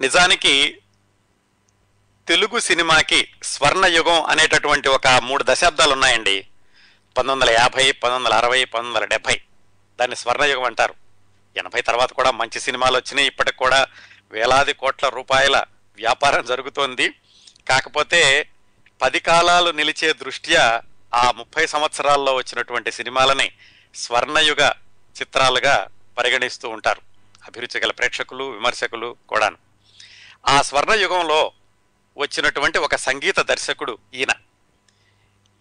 నిజానికి తెలుగు సినిమాకి స్వర్ణయుగం అనేటటువంటి ఒక మూడు దశాబ్దాలు ఉన్నాయండి. పంతొమ్మిది వందల యాభై పంతొమ్మిది వందల అరవై పంతొమ్మిది వందల డెబ్బై దాన్ని స్వర్ణయుగం అంటారు. ఎనభై తర్వాత కూడా మంచి సినిమాలు వచ్చినాయి. ఇప్పటికి కూడా వేలాది కోట్ల రూపాయల వ్యాపారం జరుగుతోంది. కాకపోతే పది కాలాలు నిలిచే దృష్ట్యా ఆ ముప్పై సంవత్సరాల్లో వచ్చినటువంటి సినిమాలని స్వర్ణయుగ చిత్రాలుగా పరిగణిస్తూ ఉంటారు. అభిరుచి గల ప్రేక్షకులు విమర్శకులు కూడాను. ఆ స్వర్ణయుగంలో వచ్చినటువంటి ఒక సంగీత దర్శకుడు ఈయన.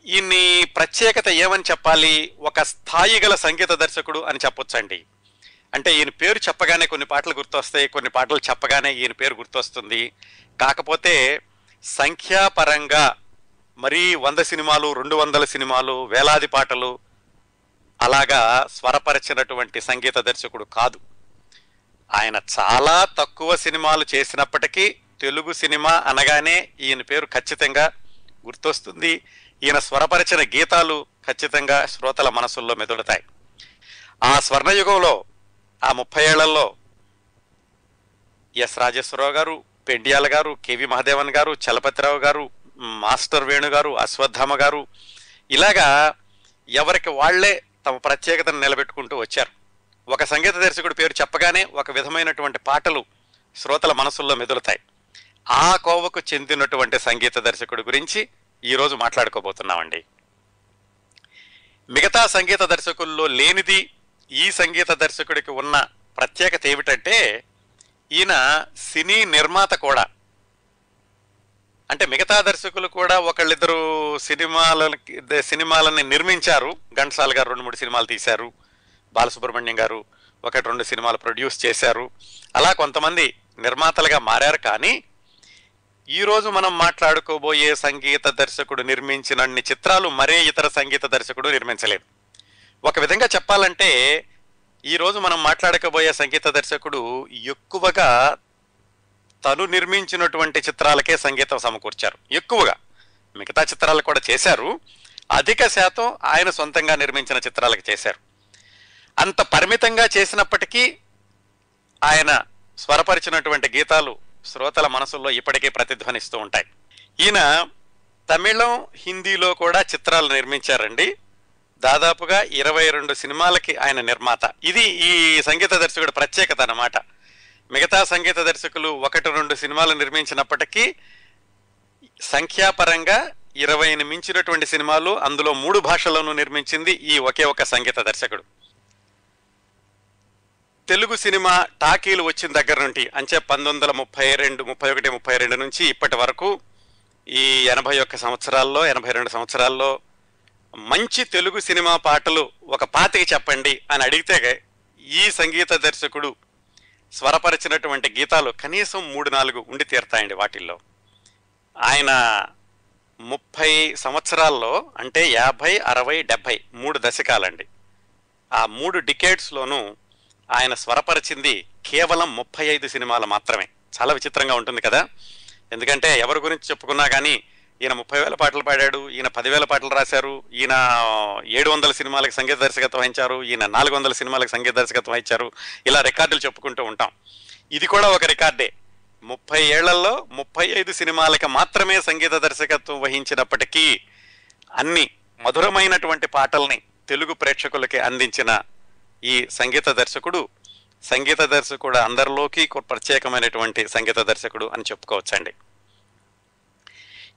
ఈయన్ని ప్రత్యేకత ఏమని చెప్పాలి? ఒక స్థాయి గల సంగీత దర్శకుడు అని చెప్పొచ్చండి. అంటే ఈయన పేరు చెప్పగానే కొన్ని పాటలు గుర్తొస్తాయి కొన్ని పాటలు చెప్పగానే ఈయన పేరు గుర్తొస్తుంది. కాకపోతే సంఖ్యాపరంగా మరీ వంద సినిమాలు రెండు వందల సినిమాలు వేలాది పాటలు అలాగా స్వరపరిచినటువంటి సంగీత దర్శకుడు కాదు. ఆయన చాలా తక్కువ సినిమాలు చేసినప్పటికీ తెలుగు సినిమా అనగానే ఈయన పేరు ఖచ్చితంగా గుర్తొస్తుంది. ఈయన స్వరపరిచిన గీతాలు ఖచ్చితంగా శ్రోతల మనసుల్లో మెదులుతాయి. ఆ స్వర్ణయుగంలో ఆ ముప్పై ఏళ్ళలో ఎస్ రాజేశ్వరరావు గారు పెండియాల గారు కేవి మహాదేవన్ గారు చలపతిరావు గారు మాస్టర్ వేణు గారు అశ్వత్థామ గారు ఇలాగా ఎవరికి వాళ్ళే తమ ప్రత్యేకతను నిలబెట్టుకుంటూ వచ్చారు. ఒక సంగీత దర్శకుడి పేరు చెప్పగానే ఒక విధమైనటువంటి పాటలు శ్రోతల మనసుల్లో మెదులుతాయి. ఆ కోవకు చెందినటువంటి సంగీత దర్శకుడి గురించి ఈరోజు మాట్లాడుకోబోతున్నామండి. మిగతా సంగీత దర్శకుల్లో లేనిది ఈ సంగీత దర్శకుడికి ఉన్న ప్రత్యేకత ఏమిటంటే ఈయన సినీ నిర్మాత కూడా. అంటే మిగతా దర్శకులు కూడా ఒకళ్ళిద్దరు సినిమాలకి సినిమాలని నిర్మించారు. ఘంటసాల గారు రెండు మూడు సినిమాలు తీశారు. బాలసుబ్రహ్మణ్యం గారు ఒకటి రెండు సినిమాలు ప్రొడ్యూస్ చేశారు. అలా కొంతమంది నిర్మాతలుగా మారారు కానీ ఈరోజు మనం మాట్లాడుకోబోయే సంగీత దర్శకుడు నిర్మించినన్ని చిత్రాలు మరే ఇతర సంగీత దర్శకుడు నిర్మించలేదు. ఒక విధంగా చెప్పాలంటే ఈరోజు మనం మాట్లాడకబోయే సంగీత దర్శకుడు ఎక్కువగా తను నిర్మించినటువంటి చిత్రాలకే సంగీతం సమకూర్చారు. ఎక్కువగా. మిగతా చిత్రాలు కూడా చేశారు. అధిక శాతం ఆయన సొంతంగా నిర్మించిన చిత్రాలకు చేశారు. అంత పరిమితంగా చేసినప్పటికీ ఆయన స్వరపరిచినటువంటి గీతాలు శ్రోతల మనసుల్లో ఇప్పటికీ ప్రతిధ్వనిస్తూ ఉంటాయి. ఈయన తమిళం హిందీలో కూడా చిత్రాలు నిర్మించారండి. దాదాపుగా ఇరవై రెండు సినిమాలకి ఆయన నిర్మాత. ఇది ఈ సంగీత దర్శకుడి ప్రత్యేకత అన్నమాట. మిగతా సంగీత దర్శకులు ఒకటి రెండు సినిమాలు నిర్మించినప్పటికీ సంఖ్యాపరంగా ఇరవైని మించినటువంటి సినిమాలు అందులో మూడు భాషల్లోనూ నిర్మించింది ఈ ఒకే ఒక సంగీత దర్శకుడు. తెలుగు సినిమా టాకీలు వచ్చిన దగ్గర నుండి అంటే పంతొమ్మిది వందల ముప్పై రెండు ముప్పై ఒకటి ముప్పై రెండు నుంచి ఇప్పటి వరకు ఈ ఎనభై ఒక్క సంవత్సరాల్లో ఎనభై రెండు సంవత్సరాల్లో మంచి తెలుగు సినిమా పాటలు ఒక పాతికి చెప్పండి అని అడిగితే ఈ సంగీత దర్శకుడు స్వరపరిచినటువంటి గీతాలు కనీసం మూడు నాలుగు ఉండి తీరుతాయండి వాటిల్లో. ఆయన ముప్పై సంవత్సరాల్లో అంటే యాభై అరవై డెబ్భై మూడు దశకాలండి. ఆ మూడు డికేడ్స్లోనూ ఆయన స్వరపరిచింది కేవలం ముప్పై ఐదు సినిమాలు మాత్రమే. చాలా విచిత్రంగా ఉంటుంది కదా? ఎందుకంటే ఎవరి గురించి చెప్పుకున్నా కానీ ఈయన ముప్పై వేల పాటలు పాడాడు ఈయన పదివేల పాటలు రాశారు ఈయన ఏడు వందల సినిమాలకు సంగీత దర్శకత్వం వహించారు ఈయన నాలుగు వందల సినిమాలకు సంగీత దర్శకత్వం వహించారు. ఇలా రికార్డులు చెప్పుకుంటూ ఉంటాం. ఇది కూడా ఒక రికార్డే. ముప్పై ఏళ్ళలో ముప్పై ఐదు సినిమాలకి మాత్రమే సంగీత దర్శకత్వం వహించినప్పటికీ అన్ని మధురమైనటువంటి పాటల్ని తెలుగు ప్రేక్షకులకి అందించిన ఈ సంగీత దర్శకుడు సంగీత దర్శకుడు అందరిలోకి ప్రత్యేకమైనటువంటి సంగీత దర్శకుడు అని చెప్పుకోవచ్చండి.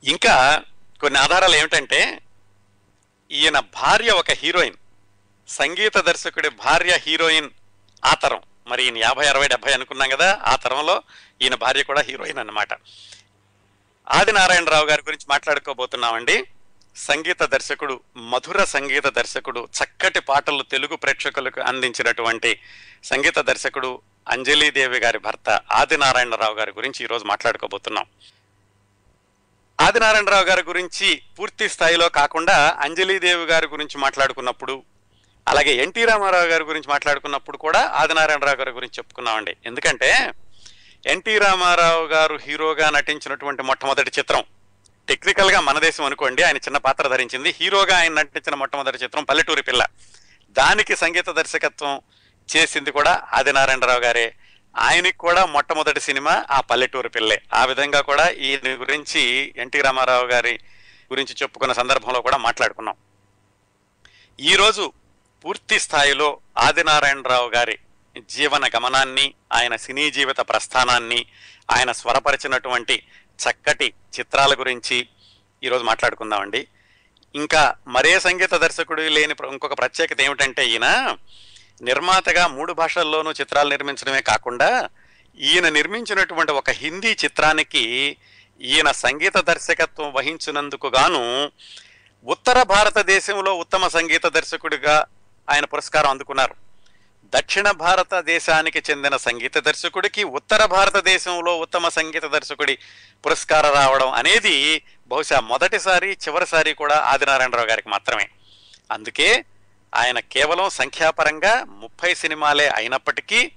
ఇంకా కొన్ని ఆధారాలు ఏమిటంటే ఈయన భార్య ఒక హీరోయిన్ సంగీత దర్శకుడి భార్య హీరోయిన్ ఆ తరం. మరి ఈయన యాభై అరవై డెబ్బై అనుకున్నాం కదా ఆ తరంలో ఈయన భార్య కూడా హీరోయిన్ అన్నమాట. ఆదినారాయణరావు గారి గురించి మాట్లాడుకోబోతున్నామండి. సంగీత దర్శకుడు మధుర సంగీత దర్శకుడు చక్కటి పాటలు తెలుగు ప్రేక్షకులకు అందించినటువంటి సంగీత దర్శకుడు అంజలీదేవి గారి భర్త ఆదినారాయణరావు గారి గురించి ఈరోజు మాట్లాడుకోబోతున్నాం. ఆదినారాయణరావు గారి గురించి పూర్తి స్థాయిలో కాకుండా అంజలీదేవి గారి గురించి మాట్లాడుకున్నప్పుడు అలాగే ఎన్టీ రామారావు గారి గురించి మాట్లాడుకున్నప్పుడు కూడా ఆదినారాయణరావు గారి గురించి చెప్పుకున్నామండి. ఎందుకంటే ఎన్టీ రామారావు గారు హీరోగా నటించినటువంటి మొట్టమొదటి చిత్రం టెక్నికల్గా మన దేశం అనుకోండి ఆయన చిన్న పాత్ర ధరించింది. హీరోగా ఆయన నటించిన మొట్టమొదటి చిత్రం పల్లెటూరి పిల్ల. దానికి సంగీత దర్శకత్వం చేసింది కూడా ఆదినారాయణరావు గారే. ఆయనకి కూడా మొట్టమొదటి సినిమా ఆ పల్లెటూరు పిల్లే. ఆ విధంగా కూడా ఈయన గురించి ఎన్టీ రామారావు గారి గురించి చెప్పుకున్న సందర్భంలో కూడా మాట్లాడుకున్నాం. ఈరోజు పూర్తి స్థాయిలో ఆదినారాయణరావు గారి జీవన గమనాన్ని ఆయన సినీ జీవిత ప్రస్థానాన్ని ఆయన స్వరపరిచినటువంటి చక్కటి చిత్రాల గురించి ఈరోజు మాట్లాడుకుందామండి. ఇంకా మరే సంగీత దర్శకుడు లేని ఇంకొక ప్రత్యేకత ఏమిటంటే ఈయన నిర్మాతగా మూడు భాషల్లోనూ చిత్రాలు నిర్మించడమే కాకుండా ఈయన నిర్మించినటువంటి ఒక హిందీ చిత్రానికి ఈయన సంగీత దర్శకత్వం వహించినందుకు గాను ఉత్తర భారతదేశంలో ఉత్తమ సంగీత దర్శకుడిగా ఆయన పురస్కారం అందుకున్నారు. దక్షిణ భారతదేశానికి చెందిన సంగీత దర్శకుడికి ఉత్తర భారతదేశంలో ఉత్తమ సంగీత దర్శకుడి పురస్కారం రావడం అనేది బహుశా మొదటిసారి చివరిసారి కూడా ఆదినారాయణరావు గారికి మాత్రమే. అందుకే ఆయన కేవలం సంఖ్యాపరంగా ముప్పై సినిమాలే అయినప్పటికీ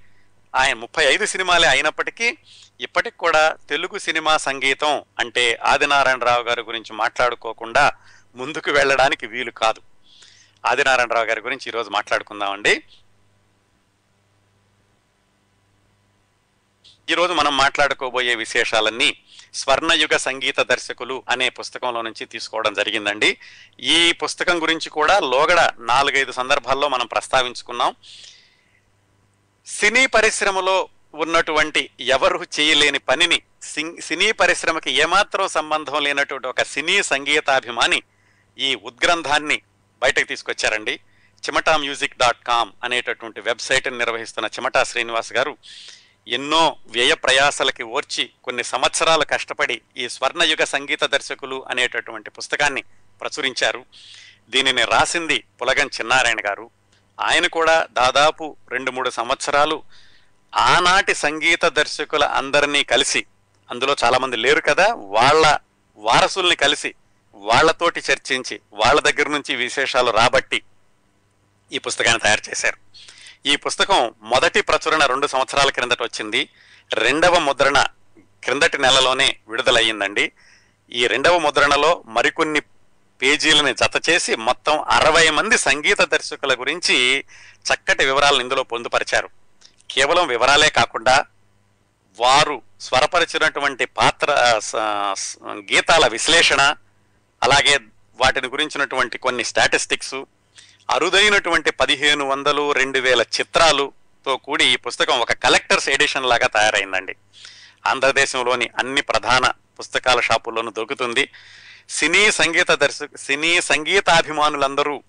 ఆయన ముప్పై ఐదు సినిమాలే అయినప్పటికీ ఇప్పటికి కూడా తెలుగు సినిమా సంగీతం అంటే ఆదినారాయణరావు గారి గురించి మాట్లాడుకోకుండా ముందుకు వెళ్ళడానికి వీలు కాదు. ఆదినారాయణరావు గారి గురించి ఈరోజు మాట్లాడుకుందామండి. ఈరోజు మనం మాట్లాడుకోబోయే విశేషాలన్నీ స్వర్ణయుగ సంగీత దర్శకులు అనే పుస్తకంలో నుంచి తీసుకోవడం జరిగిందండి. ఈ పుస్తకం గురించి కూడా లోగడ నాలుగైదు సందర్భాల్లో మనం ప్రస్తావించుకున్నాం. సినీ పరిశ్రమలో ఉన్నటువంటి ఎవరు చేయలేని పనిని సినీ పరిశ్రమకి ఏమాత్రం సంబంధం లేనటువంటి ఒక సినీ సంగీతాభిమాని ఈ ఉద్గ్రంథాన్ని బయటకు తీసుకొచ్చారండి. చిమటా మ్యూజిక్ డాట్ కామ్ అనేటటువంటి వెబ్సైట్ని నిర్వహిస్తున్న చిమటా శ్రీనివాస్ గారు ఎన్నో వ్యయ ప్రయాసలకి ఓర్చి కొన్ని సంవత్సరాలు కష్టపడి ఈ స్వర్ణయుగ సంగీత దర్శకులు అనేటటువంటి పుస్తకాన్ని ప్రచురించారు. దీనిని రాసింది పులగం చిన్నారాయణ గారు. ఆయన కూడా దాదాపు రెండు మూడు సంవత్సరాలు ఆనాటి సంగీత దర్శకుల అందరినీ కలిసి అందులో చాలామంది లేరు కదా వాళ్ళ వారసుల్ని కలిసి వాళ్ళతోటి చర్చించి వాళ్ళ దగ్గర నుంచి విశేషాలు రాబట్టి ఈ పుస్తకాన్ని తయారు చేశారు. ఈ పుస్తకం మొదటి ప్రచురణ రెండు సంవత్సరాల క్రిందట వచ్చింది. రెండవ ముద్రణ క్రిందటి నెలలోనే విడుదలయ్యిందండి. ఈ రెండవ ముద్రణలో మరికొన్ని పేజీలని జత చేసి మొత్తం అరవై మంది సంగీత దర్శకుల గురించి చక్కటి వివరాలను ఇందులో పొందుపరిచారు. కేవలం వివరాలే కాకుండా వారు స్వరపరిచినటువంటి పాత్ర స- గీతాల విశ్లేషణ అలాగే వాటిని గురించినటువంటి కొన్ని స్టాటిస్టిక్స్ అరుదైనటువంటి పదిహేను వందలు రెండు వేల చిత్రాలుతో కూడి ఈ పుస్తకం ఒక కలెక్టర్స్ ఎడిషన్ లాగా తయారైందండి. ఆంధ్రదేశంలోని అన్ని ప్రధాన పుస్తకాల షాపుల్లోనూ దొరుకుతుంది. సినీ సంగీత దర్శక సినీ సంగీతాభిమానులందరూ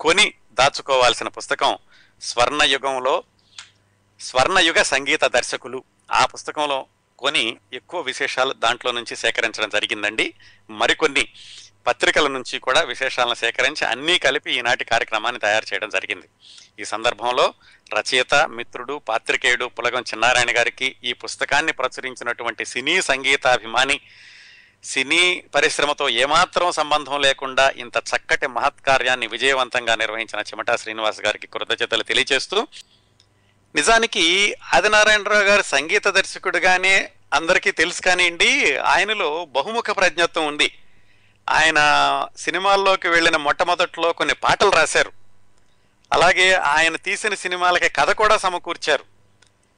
కొని దాచుకోవాల్సిన పుస్తకం స్వర్ణయుగంలో స్వర్ణయుగ సంగీత దర్శకులు ఆ పుస్తకంలో కొని ఎక్కువ విశేషాలు దాంట్లో నుంచి సేకరించడం జరిగిందండి. మరికొన్ని పత్రికల నుంచి కూడా విశేషాలను సేకరించి అన్నీ కలిపి ఈనాటి కార్యక్రమాన్ని తయారు చేయడం జరిగింది. ఈ సందర్భంలో రచయిత మిత్రుడు పాత్రికేయుడు పులగం చిన్నారాయణ గారికి ఈ పుస్తకాన్ని ప్రచురించినటువంటి సినీ సంగీతాభిమాని సినీ పరిశ్రమతో ఏమాత్రం సంబంధం లేకుండా ఇంత చక్కటి మహత్కార్యాన్ని విజయవంతంగా నిర్వహించిన చిమటా శ్రీనివాస్ గారికి కృతజ్ఞతలు తెలియజేస్తూ నిజానికి ఆదినారాయణరావు గారు సంగీత దర్శకుడుగానే అందరికీ తెలుసు కానివ్వండి ఆయనలో బహుముఖ ప్రజ్ఞత్వం ఉంది. ఆయన సినిమాల్లోకి వెళ్ళిన మొట్టమొదట్లో కొన్ని పాటలు రాశారు. అలాగే ఆయన తీసిన సినిమాలకి కథ కూడా సమకూర్చారు.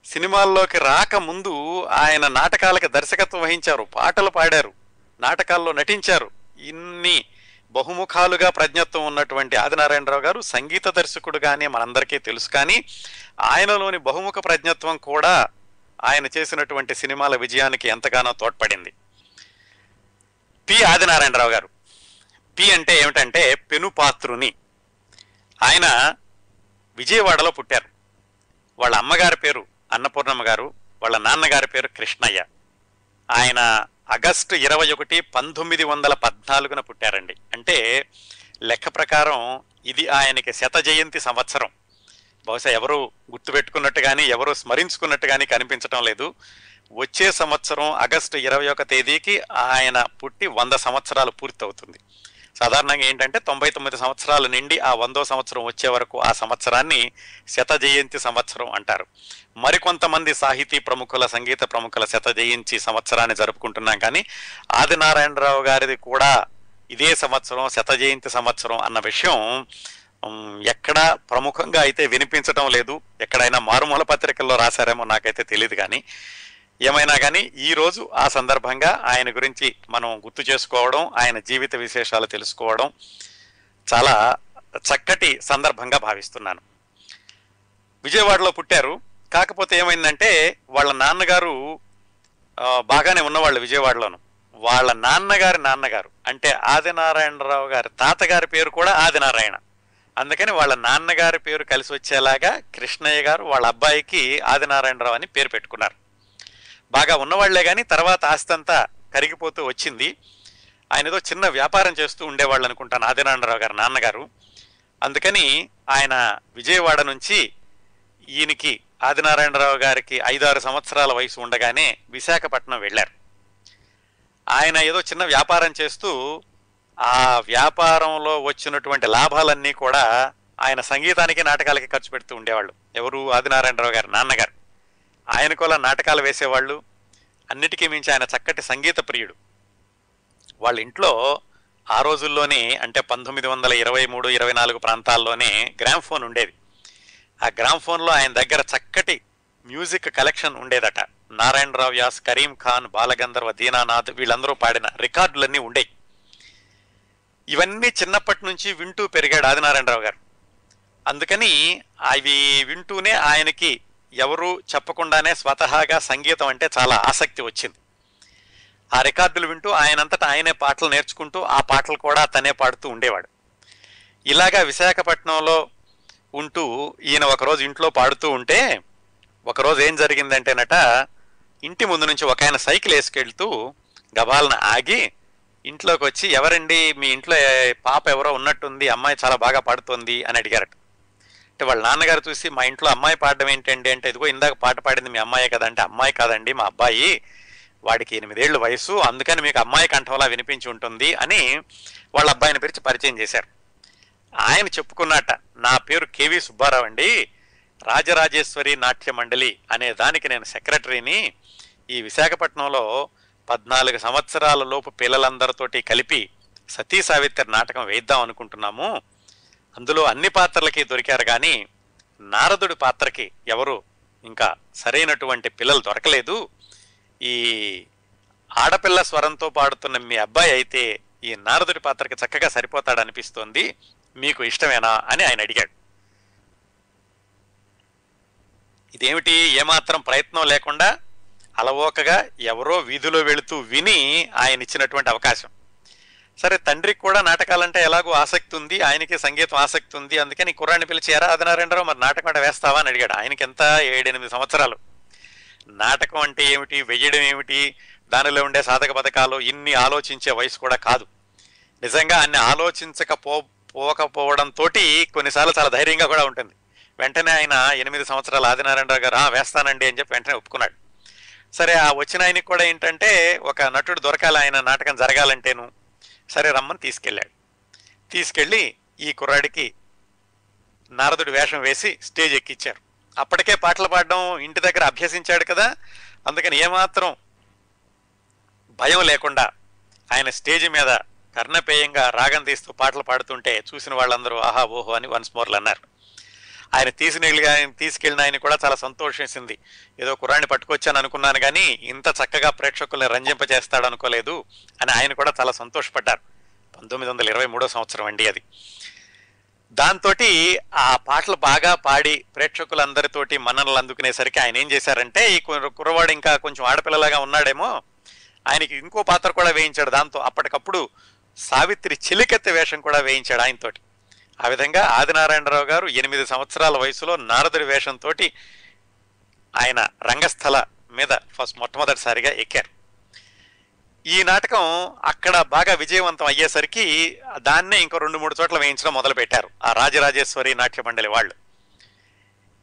సినిమాల్లోకి రాకముందు ఆయన నాటకాలకి దర్శకత్వం వహించారు పాటలు పాడారు నాటకాల్లో నటించారు. ఇన్ని బహుముఖాలుగా ప్రజ్ఞత్వం ఉన్నటువంటి ఆదినారాయణరావు గారు సంగీత దర్శకుడుగానే మనందరికీ తెలుసు. కానీ ఆయనలోని బహుముఖ ప్రజ్ఞత్వం కూడా ఆయన చేసినటువంటి సినిమాల విజయానికి ఎంతగానో తోడ్పడింది. పి ఆదినారాయణరావు గారు. పి అంటే ఏమిటంటే పెనుపాత్రుని. ఆయన విజయవాడలో పుట్టారు. వాళ్ళ అమ్మగారి పేరు అన్నపూర్ణమ్మ గారు వాళ్ళ నాన్నగారి పేరు కృష్ణయ్య. ఆయన ఆగస్టు ఇరవై ఒకటి పంతొమ్మిది వందల పద్నాలుగున పుట్టారండి. అంటే లెక్క ప్రకారం ఇది ఆయనకి శత జయంతి సంవత్సరం. బహుశా ఎవరు గుర్తుపెట్టుకున్నట్టు కానీ ఎవరు స్మరించుకున్నట్టు కానీ కనిపించడం లేదు. వచ్చే సంవత్సరం ఆగస్టు ఇరవై ఒక తేదీకి ఆయన పుట్టి వంద సంవత్సరాలు పూర్తవుతుంది. సాధారణంగా ఏంటంటే తొంభై తొమ్మిది సంవత్సరాల నిండి ఆ వందో సంవత్సరం వచ్చే వరకు ఆ సంవత్సరాన్ని శత జయంతి సంవత్సరం అంటారు. మరికొంతమంది సాహితీ ప్రముఖుల సంగీత ప్రముఖుల శత జయంతి సంవత్సరాన్ని జరుపుకుంటున్నాం కానీ ఆదినారాయణరావు గారిది కూడా ఇదే సంవత్సరం శత జయంతి సంవత్సరం అన్న విషయం ఎక్కడా ప్రముఖంగా అయితే వినిపించడం లేదు. ఎక్కడైనా మారుమూల పత్రికల్లో రాశారేమో నాకైతే తెలియదు కానీ ఏమైనా కానీ ఈ రోజు ఆ సందర్భంగా ఆయన గురించి మనం గుర్తు చేసుకోవడం ఆయన జీవిత విశేషాలు తెలుసుకోవడం చాలా చక్కటి సందర్భంగా భావిస్తున్నాను. విజయవాడలో పుట్టారు. కాకపోతే ఏమైందంటే వాళ్ళ నాన్నగారు బాగానే ఉన్నవాళ్ళు విజయవాడలోను. వాళ్ళ నాన్నగారి నాన్నగారు అంటే ఆదినారాయణరావు గారి తాతగారి పేరు కూడా ఆదినారాయణ. అందుకని వాళ్ళ నాన్నగారి పేరు కలిసి వచ్చేలాగా కృష్ణయ్య గారు వాళ్ళ అబ్బాయికి ఆదినారాయణరావు అని పేరు పెట్టుకున్నారు. బాగా ఉన్నవాళ్ళే కానీ తర్వాత ఆస్తంతా కరిగిపోతూ వచ్చింది. ఆయన ఏదో చిన్న వ్యాపారం చేస్తూ ఉండేవాళ్ళు అనుకుంటాను ఆదినారాయణరావు గారి నాన్నగారు. అందుకని ఆయన విజయవాడ నుంచి ఈయనకి ఆదినారాయణరావు గారికి ఐదారు సంవత్సరాల వయసు ఉండగానే విశాఖపట్నం వెళ్ళారు. ఆయన ఏదో చిన్న వ్యాపారం చేస్తూ ఆ వ్యాపారంలో వచ్చినటువంటి లాభాలన్నీ కూడా ఆయన సంగీతానికి నాటకాలకి ఖర్చు పెడుతూ ఉండేవాళ్ళు. ఎవరు? ఆదినారాయణరావు గారి నాన్నగారు. ఆయన కూడా నాటకాలు వేసేవాళ్ళు. అన్నిటికీ మించి ఆయన చక్కటి సంగీత ప్రియుడు. వాళ్ళ ఇంట్లో ఆ రోజుల్లోనే అంటే పంతొమ్మిది వందల ఇరవై మూడు ఇరవై నాలుగు ప్రాంతాల్లోనే గ్రామ్ ఫోన్ ఉండేది. ఆ గ్రామ్ ఫోన్లో ఆయన దగ్గర చక్కటి మ్యూజిక్ కలెక్షన్ ఉండేదట. నారాయణరావు వ్యాస్ కరీం ఖాన్ బాలగంధర్వ దీనానాథ్ వీళ్ళందరూ పాడిన రికార్డులన్నీ ఉండేవి ఇవన్నీ చిన్నప్పటి నుంచి వింటూ పెరిగాడు ఆదినారాయణరావు గారు. అందుకని అవి వింటూనే ఆయనకి ఎవరు చెప్పకుండానే స్వతహాగా సంగీతం అంటే చాలా ఆసక్తి వచ్చింది. ఆ రికార్డులు వింటూ ఆయనంతటా ఆయనే పాటలు నేర్చుకుంటూ ఆ పాటలు కూడా తనే పాడుతూ ఉండేవాడు. ఇలాగా విశాఖపట్నంలో ఉంటూ ఈయన ఒకరోజు ఇంట్లో పాడుతూ ఉంటే ఒకరోజు ఏం జరిగిందంటేనట ఇంటి ముందు నుంచి ఒక ఆయన సైకిల్ వేసుకెళ్తూ గబాలను ఆగి ఇంట్లోకి వచ్చి ఎవరండి? మీ ఇంట్లో పాప ఎవరో ఉన్నట్టుంది అమ్మాయి చాలా బాగా పాడుతోంది అని అడిగారట. అంటే వాళ్ళ నాన్నగారు చూసి మా ఇంట్లో అమ్మాయి పాడడం ఏంటండి అంటే ఇదిగో ఇందాక పాట పాడింది మీ అమ్మాయే కదంటే అమ్మాయి కాదండి మా అబ్బాయి వాడికి ఎనిమిదేళ్ళు వయసు అందుకని మీకు అమ్మాయి కంఠంలా వినిపించి ఉంటుంది అని వాళ్ళ అబ్బాయిని పిలిచి పరిచయం చేశారు. ఆయన చెప్పుకున్నట్ట నా పేరు కేవి సుబ్బారావు అండి రాజరాజేశ్వరి నాట్య మండలి అనే దానికి నేను సెక్రటరీని ఈ విశాఖపట్నంలో పద్నాలుగు సంవత్సరాల లోపు పిల్లలందరితోటి కలిపి సతీ సావిత్రి నాటకం వేద్దాం అనుకుంటున్నాము. అందులో అన్ని పాత్రలకి దొరికారు కానీ నారదుడి పాత్రకి ఎవరు ఇంకా సరైనటువంటి పిల్లలు దొరకలేదు. ఈ ఆడపిల్ల స్వరంతో పాడుతున్న మీ అబ్బాయి అయితే ఈ నారదుడి పాత్రకి చక్కగా సరిపోతాడనిపిస్తోంది మీకు ఇష్టమేనా అని ఆయన అడిగాడు. ఇదేమిటి? ఏమాత్రం ప్రయత్నం లేకుండా అలవోకగా ఎవరో వీధిలో వెళుతూ విని ఆయన ఇచ్చినటువంటి అవకాశం. సరే తండ్రికి కూడా నాటకాలంటే ఎలాగో ఆసక్తి ఉంది ఆయనకి సంగీతం ఆసక్తి ఉంది అందుకని కుర్రాన్ని పిలిచి ఎరా ఆదినారాయణరావు మరి నాటకం అంటే వేస్తావా? అని అడిగాడు. ఆయనకి ఎంత? ఏడెనిమిది సంవత్సరాలు. నాటకం అంటే ఏమిటి? వెయ్యడం ఏమిటి? దానిలో ఉండే సాధక పథకాలు ఇన్ని ఆలోచించే వయసు కూడా కాదు. నిజంగా అన్ని ఆలోచించకపో పోకపోవడంతో కొన్నిసార్లు చాలా ధైర్యంగా కూడా ఉంటుంది. వెంటనే ఆయన ఎనిమిది సంవత్సరాల ఆదినారాయణరావు గారు వేస్తానండి అని చెప్పి వెంటనే ఒప్పుకున్నాడు. సరే ఆ వచ్చిన ఆయనకి కూడా ఏంటంటే ఒక నటుడు దొరకాలి ఆయన నాటకం జరగాలంటేను సరే రమ్మని తీసుకెళ్ళాడు. తీసుకెళ్ళి ఈ కుర్రాడికి నారదుడి వేషం వేసి స్టేజ్ ఎక్కిచ్చారు. అప్పటికే పాటలు పాడడం ఇంటి దగ్గర అభ్యసించాడు కదా అందుకని ఏమాత్రం భయం లేకుండా ఆయన స్టేజ్ మీద కర్ణపేయంగా రాగం తీస్తూ పాటలు పాడుతుంటే చూసిన వాళ్ళందరూ ఆహా ఓహో అని వన్స్ మోర్లు అన్నారు ఆయన తీసిన తీసుకెళ్ళిన ఆయన కూడా చాలా సంతోషించింది. ఏదో కురాన్ని పట్టుకొచ్చాను అనుకున్నాను కానీ ఇంత చక్కగా ప్రేక్షకుల్ని రంజింపజేస్తాడు అనుకోలేదు అని ఆయన కూడా చాలా సంతోషపడ్డారు. పంతొమ్మిది వందల ఇరవై మూడో సంవత్సరం అండి అది. దాంతో ఆ పాటలు బాగా పాడి ప్రేక్షకులందరితోటి మన్ననలు అందుకునేసరికి ఆయన ఏం చేశారంటే ఈ కుర్రవాడు ఇంకా కొంచెం ఆడపిల్లలాగా ఉన్నాడేమో ఆయనకి ఇంకో పాత్ర కూడా వేయించాడు. దాంతో అప్పటికప్పుడు సావిత్రి చిలికెత్త వేషం కూడా వేయించాడు ఆయనతోటి. ఆ విధంగా ఆదినారాయణరావు గారు ఎనిమిది సంవత్సరాల వయసులో నారదుడి వేషంతో ఆయన రంగస్థల మీద ఫస్ట్ మొట్టమొదటిసారిగా ఎక్కారు. ఈ నాటకం అక్కడ బాగా విజయవంతం అయ్యేసరికి దాన్నే ఇంకో రెండు మూడు చోట్ల వేయించడం మొదలు పెట్టారు ఆ రాజరాజేశ్వరి నాట్య మండలి వాళ్ళు.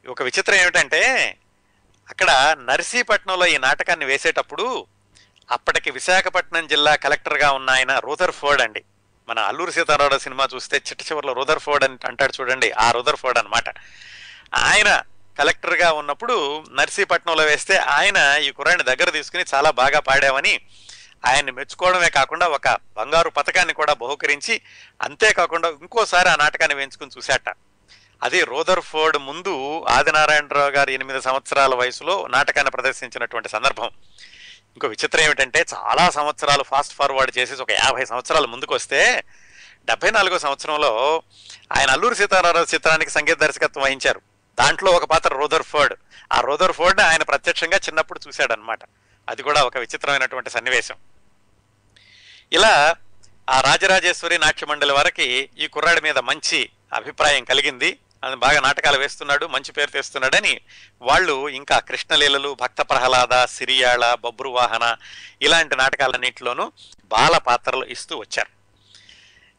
ఒక విచిత్రం ఏమిటంటే అక్కడ నర్సీపట్నంలో ఈ నాటకాన్ని వేసేటప్పుడు అప్పటికి విశాఖపట్నం జిల్లా కలెక్టర్గా ఉన్న ఆయన రూథర్ ఫోర్డ్ అండి. మన అల్లూరి సీతారామరావు సినిమా చూస్తే చిట్ట చివరిలో రుదర్ ఫోర్డ్ అని అంటాడు చూడండి ఆ రుదర్ ఫోర్డ్ అనమాట ఆయన కలెక్టర్గా ఉన్నప్పుడు నర్సీపట్నంలో వేస్తే ఆయన ఈ కుర్రాన్ని దగ్గర తీసుకుని చాలా బాగా పాడామని ఆయన్ని మెచ్చుకోవడమే కాకుండా ఒక బంగారు పథకాన్ని కూడా బహుకరించి అంతేకాకుండా ఇంకోసారి ఆ నాటకాన్ని వేయించుకుని చూశాట. అది రోదర్ఫోర్డ్ ముందు ఆదినారాయణరావు గారు ఎనిమిది సంవత్సరాల వయసులో నాటకాన్ని ప్రదర్శించినటువంటి సందర్భం. ఇంకో విచిత్రం ఏమిటంటే చాలా సంవత్సరాలు ఫాస్ట్ ఫార్వర్డ్ చేసేసి ఒక యాభై సంవత్సరాల ముందుకు వస్తే డెబ్బై నాలుగో సంవత్సరంలో ఆయన అల్లూరి సీతారామరాజు చిత్రానికి సంగీత దర్శకత్వం వహించారు. దాంట్లో ఒక పాత్ర రోదర్ఫోర్డ్. ఆ రోదర్ఫోర్డ్ ఆయన ప్రత్యక్షంగా చిన్నప్పుడు చూశాడనమాట అది కూడా ఒక విచిత్రమైనటువంటి సన్నివేశం. ఇలా ఆ రాజరాజేశ్వరి నాట్య మండలి ఈ కుర్రాడి మీద మంచి అభిప్రాయం కలిగింది. అది బాగా నాటకాలు వేస్తున్నాడు మంచి పేరు తెస్తున్నాడని వాళ్ళు ఇంకా కృష్ణలీలలు భక్త ప్రహ్లాద సిరియాళ బబ్రువాహన ఇలాంటి నాటకాలన్నింటిలోనూ బాల పాత్రలు ఇస్తూ వచ్చారు.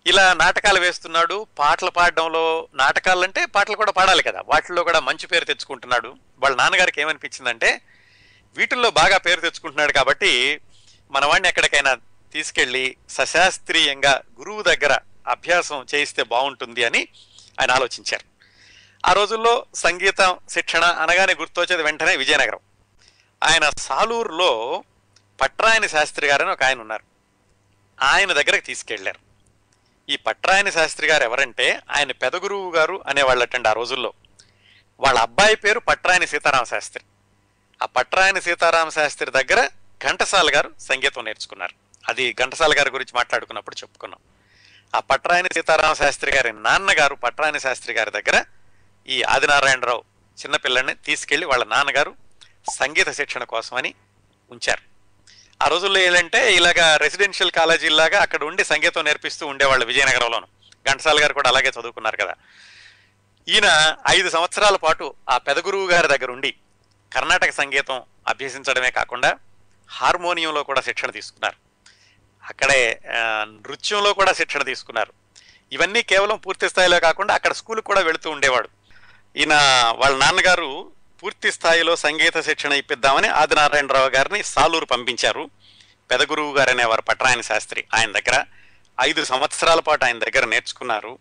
ఇలా నాటకాలు వేస్తున్నాడు పాటలు పాడడంలో నాటకాలంటే పాటలు కూడా పాడాలి కదా వాటిల్లో కూడా మంచి పేరు తెచ్చుకుంటున్నాడు. వాళ్ళ నాన్నగారికి ఏమనిపించిందంటే వీటిల్లో బాగా పేరు తెచ్చుకుంటున్నాడు కాబట్టి మన వాడిని ఎక్కడికైనా తీసుకెళ్ళి సశాస్త్రీయంగా గురువు దగ్గర అభ్యాసం చేయిస్తే బాగుంటుంది అని ఆయన ఆలోచించారు. ఆ రోజుల్లో సంగీతం శిక్షణ అనగానే గుర్తొచ్చేది వెంటనే విజయనగరం. ఆయన సాలూరులో పట్రాయని శాస్త్రి గారని ఒక ఆయన ఉన్నారు. ఆయన దగ్గరకు తీసుకెళ్ళారు. ఈ పట్రాయని శాస్త్రి గారు ఎవరంటే ఆయన పెదగురువు గారు అనేవాళ్ళటండి ఆ రోజుల్లో. వాళ్ళ అబ్బాయి పేరు పట్రాయని సీతారామ శాస్త్రి. ఆ పట్రాయని సీతారామ శాస్త్రి దగ్గర ఘంటసాల గారు సంగీతం నేర్చుకున్నారు. అది ఘంటసాల గారి గురించి మాట్లాడుకున్నప్పుడు చెప్పుకున్నాం. ఆ పట్రాయని సీతారామ శాస్త్రి గారి నాన్నగారు పట్రాయని శాస్త్రి గారి దగ్గర ఈ ఆదినారాయణరావు చిన్నపిల్లని తీసుకెళ్ళి వాళ్ళ నాన్నగారు సంగీత శిక్షణ కోసమని ఉంచారు. ఆ రోజుల్లో ఏంటంటే ఇలాగా రెసిడెన్షియల్ కాలేజీలాగా అక్కడ ఉండి సంగీతం నేర్పిస్తూ ఉండేవాళ్ళు విజయనగరంలోను. ఘంటసాల గారు కూడా అలాగే చదువుకున్నారు కదా. ఈయన ఐదు సంవత్సరాల పాటు ఆ పెదగురువు గారి దగ్గర ఉండి కర్ణాటక సంగీతం అభ్యసించడమే కాకుండా హార్మోనియంలో కూడా శిక్షణ తీసుకున్నారు. అక్కడే నృత్యంలో కూడా శిక్షణ తీసుకున్నారు. ఇవన్నీ కేవలం పూర్తి స్థాయిలో కాకుండా అక్కడ స్కూల్కి కూడా వెళుతూ ఉండేవాడు. ఈయన వాళ్ళ నాన్నగారు పూర్తి స్థాయిలో సంగీత శిక్షణ ఇప్పిద్దామని ఆదినారాయణరావు గారిని సాలూరు పంపించారు. పెదగురువు గారు అనేవారు పట్రాయన శాస్త్రి ఆయన దగ్గర. ఐదు సంవత్సరాల పాటు ఆయన దగ్గర నేర్చుకున్నారు.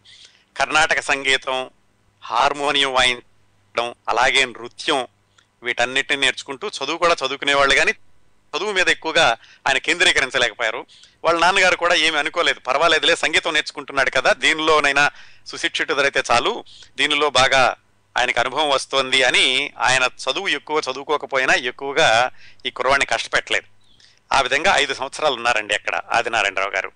కర్ణాటక సంగీతం హార్మోనియం వాయించడం అలాగే నృత్యం వీటన్నిటిని నేర్చుకుంటూ చదువు కూడా చదువుకునేవాళ్ళు కానీ చదువు మీద ఎక్కువగా ఆయన కేంద్రీకరించలేకపోయారు. వాళ్ళ నాన్నగారు కూడా ఏమి అనుకోలేదు. పర్వాలేదులే సంగీతం నేర్చుకుంటున్నాడు కదా దీనిలోనైనా సుశిక్షితుడైతే చాలు. దీనిలో బాగా ఆయనకు అనుభవం వస్తోంది అని ఆయన చదువు ఎక్కువ చదువుకోకపోయినా ఎక్కువగా ఈ కుర్రవాడిని కష్టపెట్టలేదు. ఆ విధంగా ఐదు సంవత్సరాలు ఉన్నారండి అక్కడ ఆదినారాయణరావు గారు.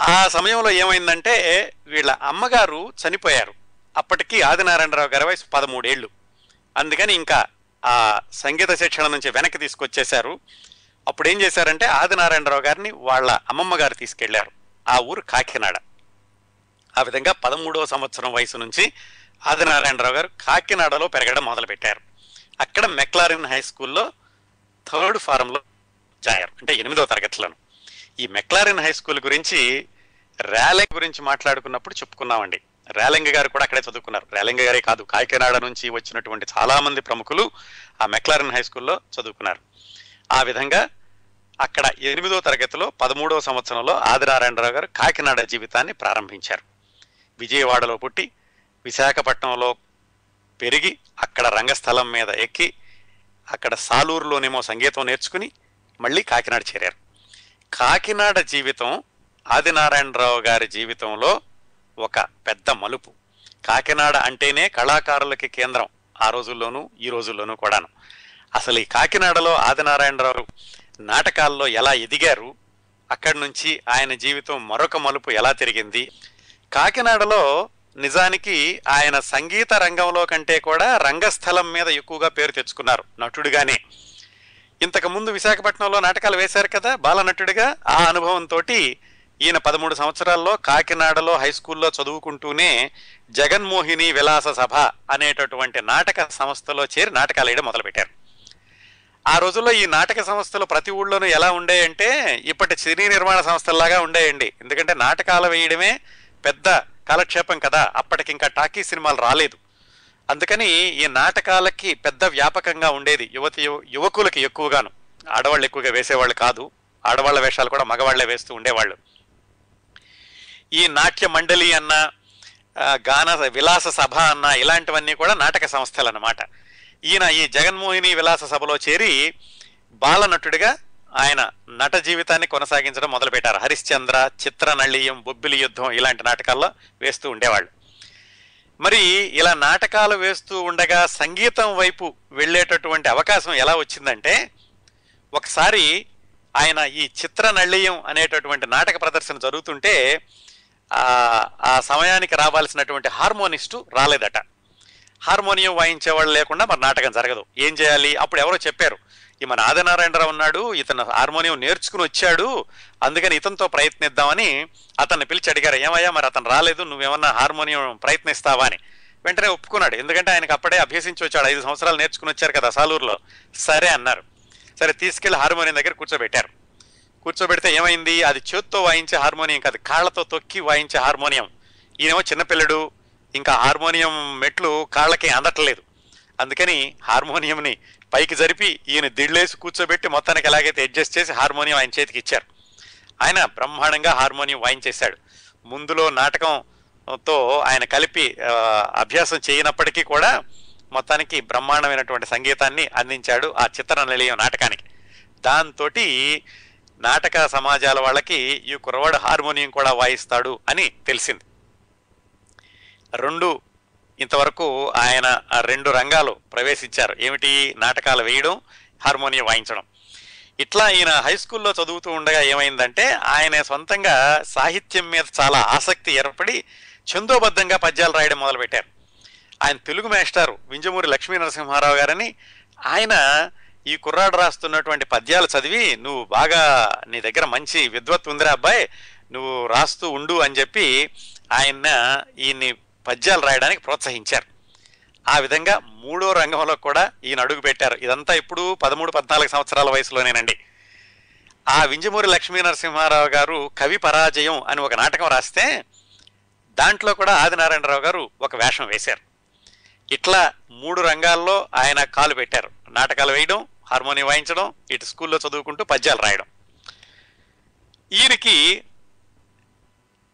ఆ సమయంలో ఏమైందంటే వీళ్ళ అమ్మగారు చనిపోయారు. అప్పటికి ఆదినారాయణరావు గారి వయసు పదమూడేళ్ళు. అందుకని ఇంకా ఆ సంగీత శిక్షణ నుంచి వెనక్కి తీసుకొచ్చేశారు. అప్పుడు ఏం చేశారంటే ఆదినారాయణరావు గారిని వాళ్ళ అమ్మమ్మ గారు తీసుకెళ్ళారు. ఆ ఊరు కాకినాడ. ఆ విధంగా పదమూడవ సంవత్సరం వయసు నుంచి ఆదినారాయణరావు గారు కాకినాడలో పెరగడం మొదలుపెట్టారు. అక్కడ మెక్లారిన్ హై స్కూల్లో థర్డ్ ఫారంలో జాయారు అంటే ఎనిమిదో తరగతిలోను. ఈ మెక్లారిన్ హై స్కూల్ గురించి ర్యాలింగ్ గురించి మాట్లాడుకున్నప్పుడు చెప్పుకున్నామండి. ర్యాలింగ్ గారు కూడా అక్కడే చదువుకున్నారు. ర్యాలింగ్ గారే కాదు కాకినాడ నుంచి వచ్చినటువంటి చాలామంది ప్రముఖులు ఆ మెక్లారిన్ హై స్కూల్లో చదువుకున్నారు. ఆ విధంగా అక్కడ ఎనిమిదో తరగతిలో పదమూడవ సంవత్సరంలో ఆదినారాయణరావు గారు కాకినాడ జీవితాన్ని ప్రారంభించారు. విజయవాడలో పుట్టి విశాఖపట్నంలో పెరిగి అక్కడ రంగస్థలం మీద ఎక్కి అక్కడ సాలూరులోనేమో సంగీతం నేర్చుకుని మళ్ళీ కాకినాడ చేరారు. కాకినాడ జీవితం ఆదినారాయణరావు గారి జీవితంలో ఒక పెద్ద మలుపు. కాకినాడ అంటేనే కళాకారులకి కేంద్రం ఆ రోజుల్లోనూ ఈ రోజుల్లోనూ కూడాను. అసలు ఈ కాకినాడలో ఆదినారాయణరావు నాటకాల్లో ఎలా ఎదిగారు అక్కడి నుంచి ఆయన జీవితం మరొక మలుపు ఎలా తిరిగింది? కాకినాడలో నిజానికి ఆయన సంగీత రంగంలో కంటే కూడా రంగస్థలం మీద ఎక్కువగా పేరు తెచ్చుకున్నారు నటుడిగానే. ఇంతకు ముందు విశాఖపట్నంలో నాటకాలు వేశారు కదా బాలనటుడిగా. ఆ అనుభవంతో ఈయన పదమూడు సంవత్సరాల్లో కాకినాడలో హై స్కూల్లో చదువుకుంటూనే జగన్మోహిని విలాస సభ అనేటటువంటి నాటక సంస్థలో చేరి నాటకాలు వేయడం మొదలుపెట్టారు. ఆ రోజుల్లో ఈ నాటక సంస్థలు ప్రతి ఊళ్ళోనూ ఎలా ఉండేయంటే ఇప్పటి సినీ నిర్మాణ సంస్థల్లాగా ఉండేయండి. ఎందుకంటే నాటకాలు వేయడమే పెద్ద కాలక్షేపం కదా అప్పటికింకా టాకీ సినిమాలు రాలేదు. అందుకని ఈ నాటకాలకి పెద్ద వ్యాపకంగా ఉండేది యువతి యువకులకి ఎక్కువగాను. ఆడవాళ్ళు ఎక్కువగా వేసేవాళ్ళు కాదు. ఆడవాళ్ళ వేషాలు కూడా మగవాళ్ళే వేస్తూ ఉండేవాళ్ళు. ఈ నాట్య మండలి అన్న గాన విలాస సభ అన్న ఇలాంటివన్నీ కూడా నాటక సంస్థలు అన్నమాట ఈయన ఈ జగన్మోహిని విలాస సభలో చేరి బాలనటుడిగా ఆయన నట జీవితాన్ని కొనసాగించడం మొదలుపెట్టారు. హరిశ్చంద్ర చిత్రనళీయం బొబ్బిలి యుద్ధం ఇలాంటి నాటకాల్లో వేస్తూ ఉండేవాళ్ళు. మరి ఇలా నాటకాలు వేస్తూ ఉండగా సంగీతం వైపు వెళ్ళేటటువంటి అవకాశం ఎలా వచ్చిందంటే ఒకసారి ఆయన ఈ చిత్రనళీయం అనేటటువంటి నాటక ప్రదర్శన జరుగుతుంటే ఆ ఆ సమయానికి రావాల్సినటువంటి హార్మోనిస్టు రాలేదట. హార్మోనియం వాయించేవాళ్ళు లేకుండా మరి నాటకం జరగదు. ఏం చేయాలి? అప్పుడు ఎవరో చెప్పారు. ఈ మన ఆదినారాయణరావు ఉన్నాడు ఇతను హార్మోనియం నేర్చుకుని వచ్చాడు అందుకని ఇతనితో ప్రయత్నిద్దామని అతన్ని పిలిచి అడిగారు ఏమయ్యా మరి అతను రాలేదు నువ్వేమన్నా హార్మోనియం ప్రయత్నిస్తావా? అని. వెంటనే ఒప్పుకున్నాడు. ఎందుకంటే ఆయనకు అప్పుడే అభ్యసించి వచ్చాడు ఐదు సంవత్సరాలు నేర్చుకుని వచ్చారు కదా సాలూరులో. సరే అన్నారు. సరే తీసుకెళ్ళి హార్మోనియం దగ్గర కూర్చోబెట్టారు. కూర్చోబెడితే ఏమైంది? అది చేత్తో వాయించే హార్మోనియం కాదు కాళ్ళతో తొక్కి వాయించే హార్మోనియం. ఈయనేమో చిన్నపిల్లడు ఇంకా హార్మోనియం మెట్లు కాళ్ళకి అందట్లేదు. అందుకని హార్మోనియంని పైకి జరిపి ఈయన దిళ్ళేసి కూర్చోబెట్టి మొత్తానికి ఎలాగైతే అడ్జస్ట్ చేసి హార్మోనియం ఆయన చేతికి ఇచ్చారు. ఆయన బ్రహ్మాండంగా హార్మోనియం వాయించేశాడు. ముందులో నాటకంతో ఆయన కలిపి అభ్యాసం చేయనప్పటికీ కూడా మొత్తానికి బ్రహ్మాండమైనటువంటి సంగీతాన్ని అందించాడు ఆ చిత్ర నిలయం నాటకానికి. దాంతో నాటక సమాజాల వాళ్ళకి ఈ కుర్రవాడు హార్మోనియం కూడా వాయిస్తాడు అని తెలిసింది. రెండు ఇంతవరకు ఆయన ఆ రెండు రంగాలు ప్రవేశించారు. ఏమిటి? నాటకాలు వేయడం హార్మోనియం వాయించడం. ఇట్లా ఈయన హై స్కూల్లో చదువుతూ ఉండగా ఏమైందంటే ఆయన సొంతంగా సాహిత్యం మీద చాలా ఆసక్తి ఏర్పడి ఛందోబద్ధంగా పద్యాలు రాయడం మొదలుపెట్టారు. ఆయన తెలుగు మేస్టారు వింజమూరి లక్ష్మీ నరసింహారావు గారని ఆయన ఈ కుర్రాడు రాస్తున్నటువంటి పద్యాలు చదివి నువ్వు బాగా నీ దగ్గర మంచి విద్వత్ ఉందిరా అబ్బాయి నువ్వు రాస్తూ ఉండు అని చెప్పి ఆయన ఈయన్ని పద్యాలు రాయడానికి ప్రోత్సహించారు. ఆ విధంగా మూడో రంగంలో కూడా ఈయన అడుగు పెట్టారు. ఇదంతా ఇప్పుడు పదమూడు పద్నాలుగు సంవత్సరాల వయసులోనేనండి. ఆ వింజమూరి లక్ష్మీ నరసింహారావు గారు కవి పరాజయం అని ఒక నాటకం రాస్తే దాంట్లో కూడా ఆదినారాయణరావు గారు ఒక వేషం వేశారు. ఇట్లా మూడు రంగాల్లో ఆయన కాలు పెట్టారు. నాటకాలు వేయడం హార్మోనియం వాయించడం ఇటు స్కూల్లో చదువుకుంటూ పద్యాలు రాయడం. ఈయనకి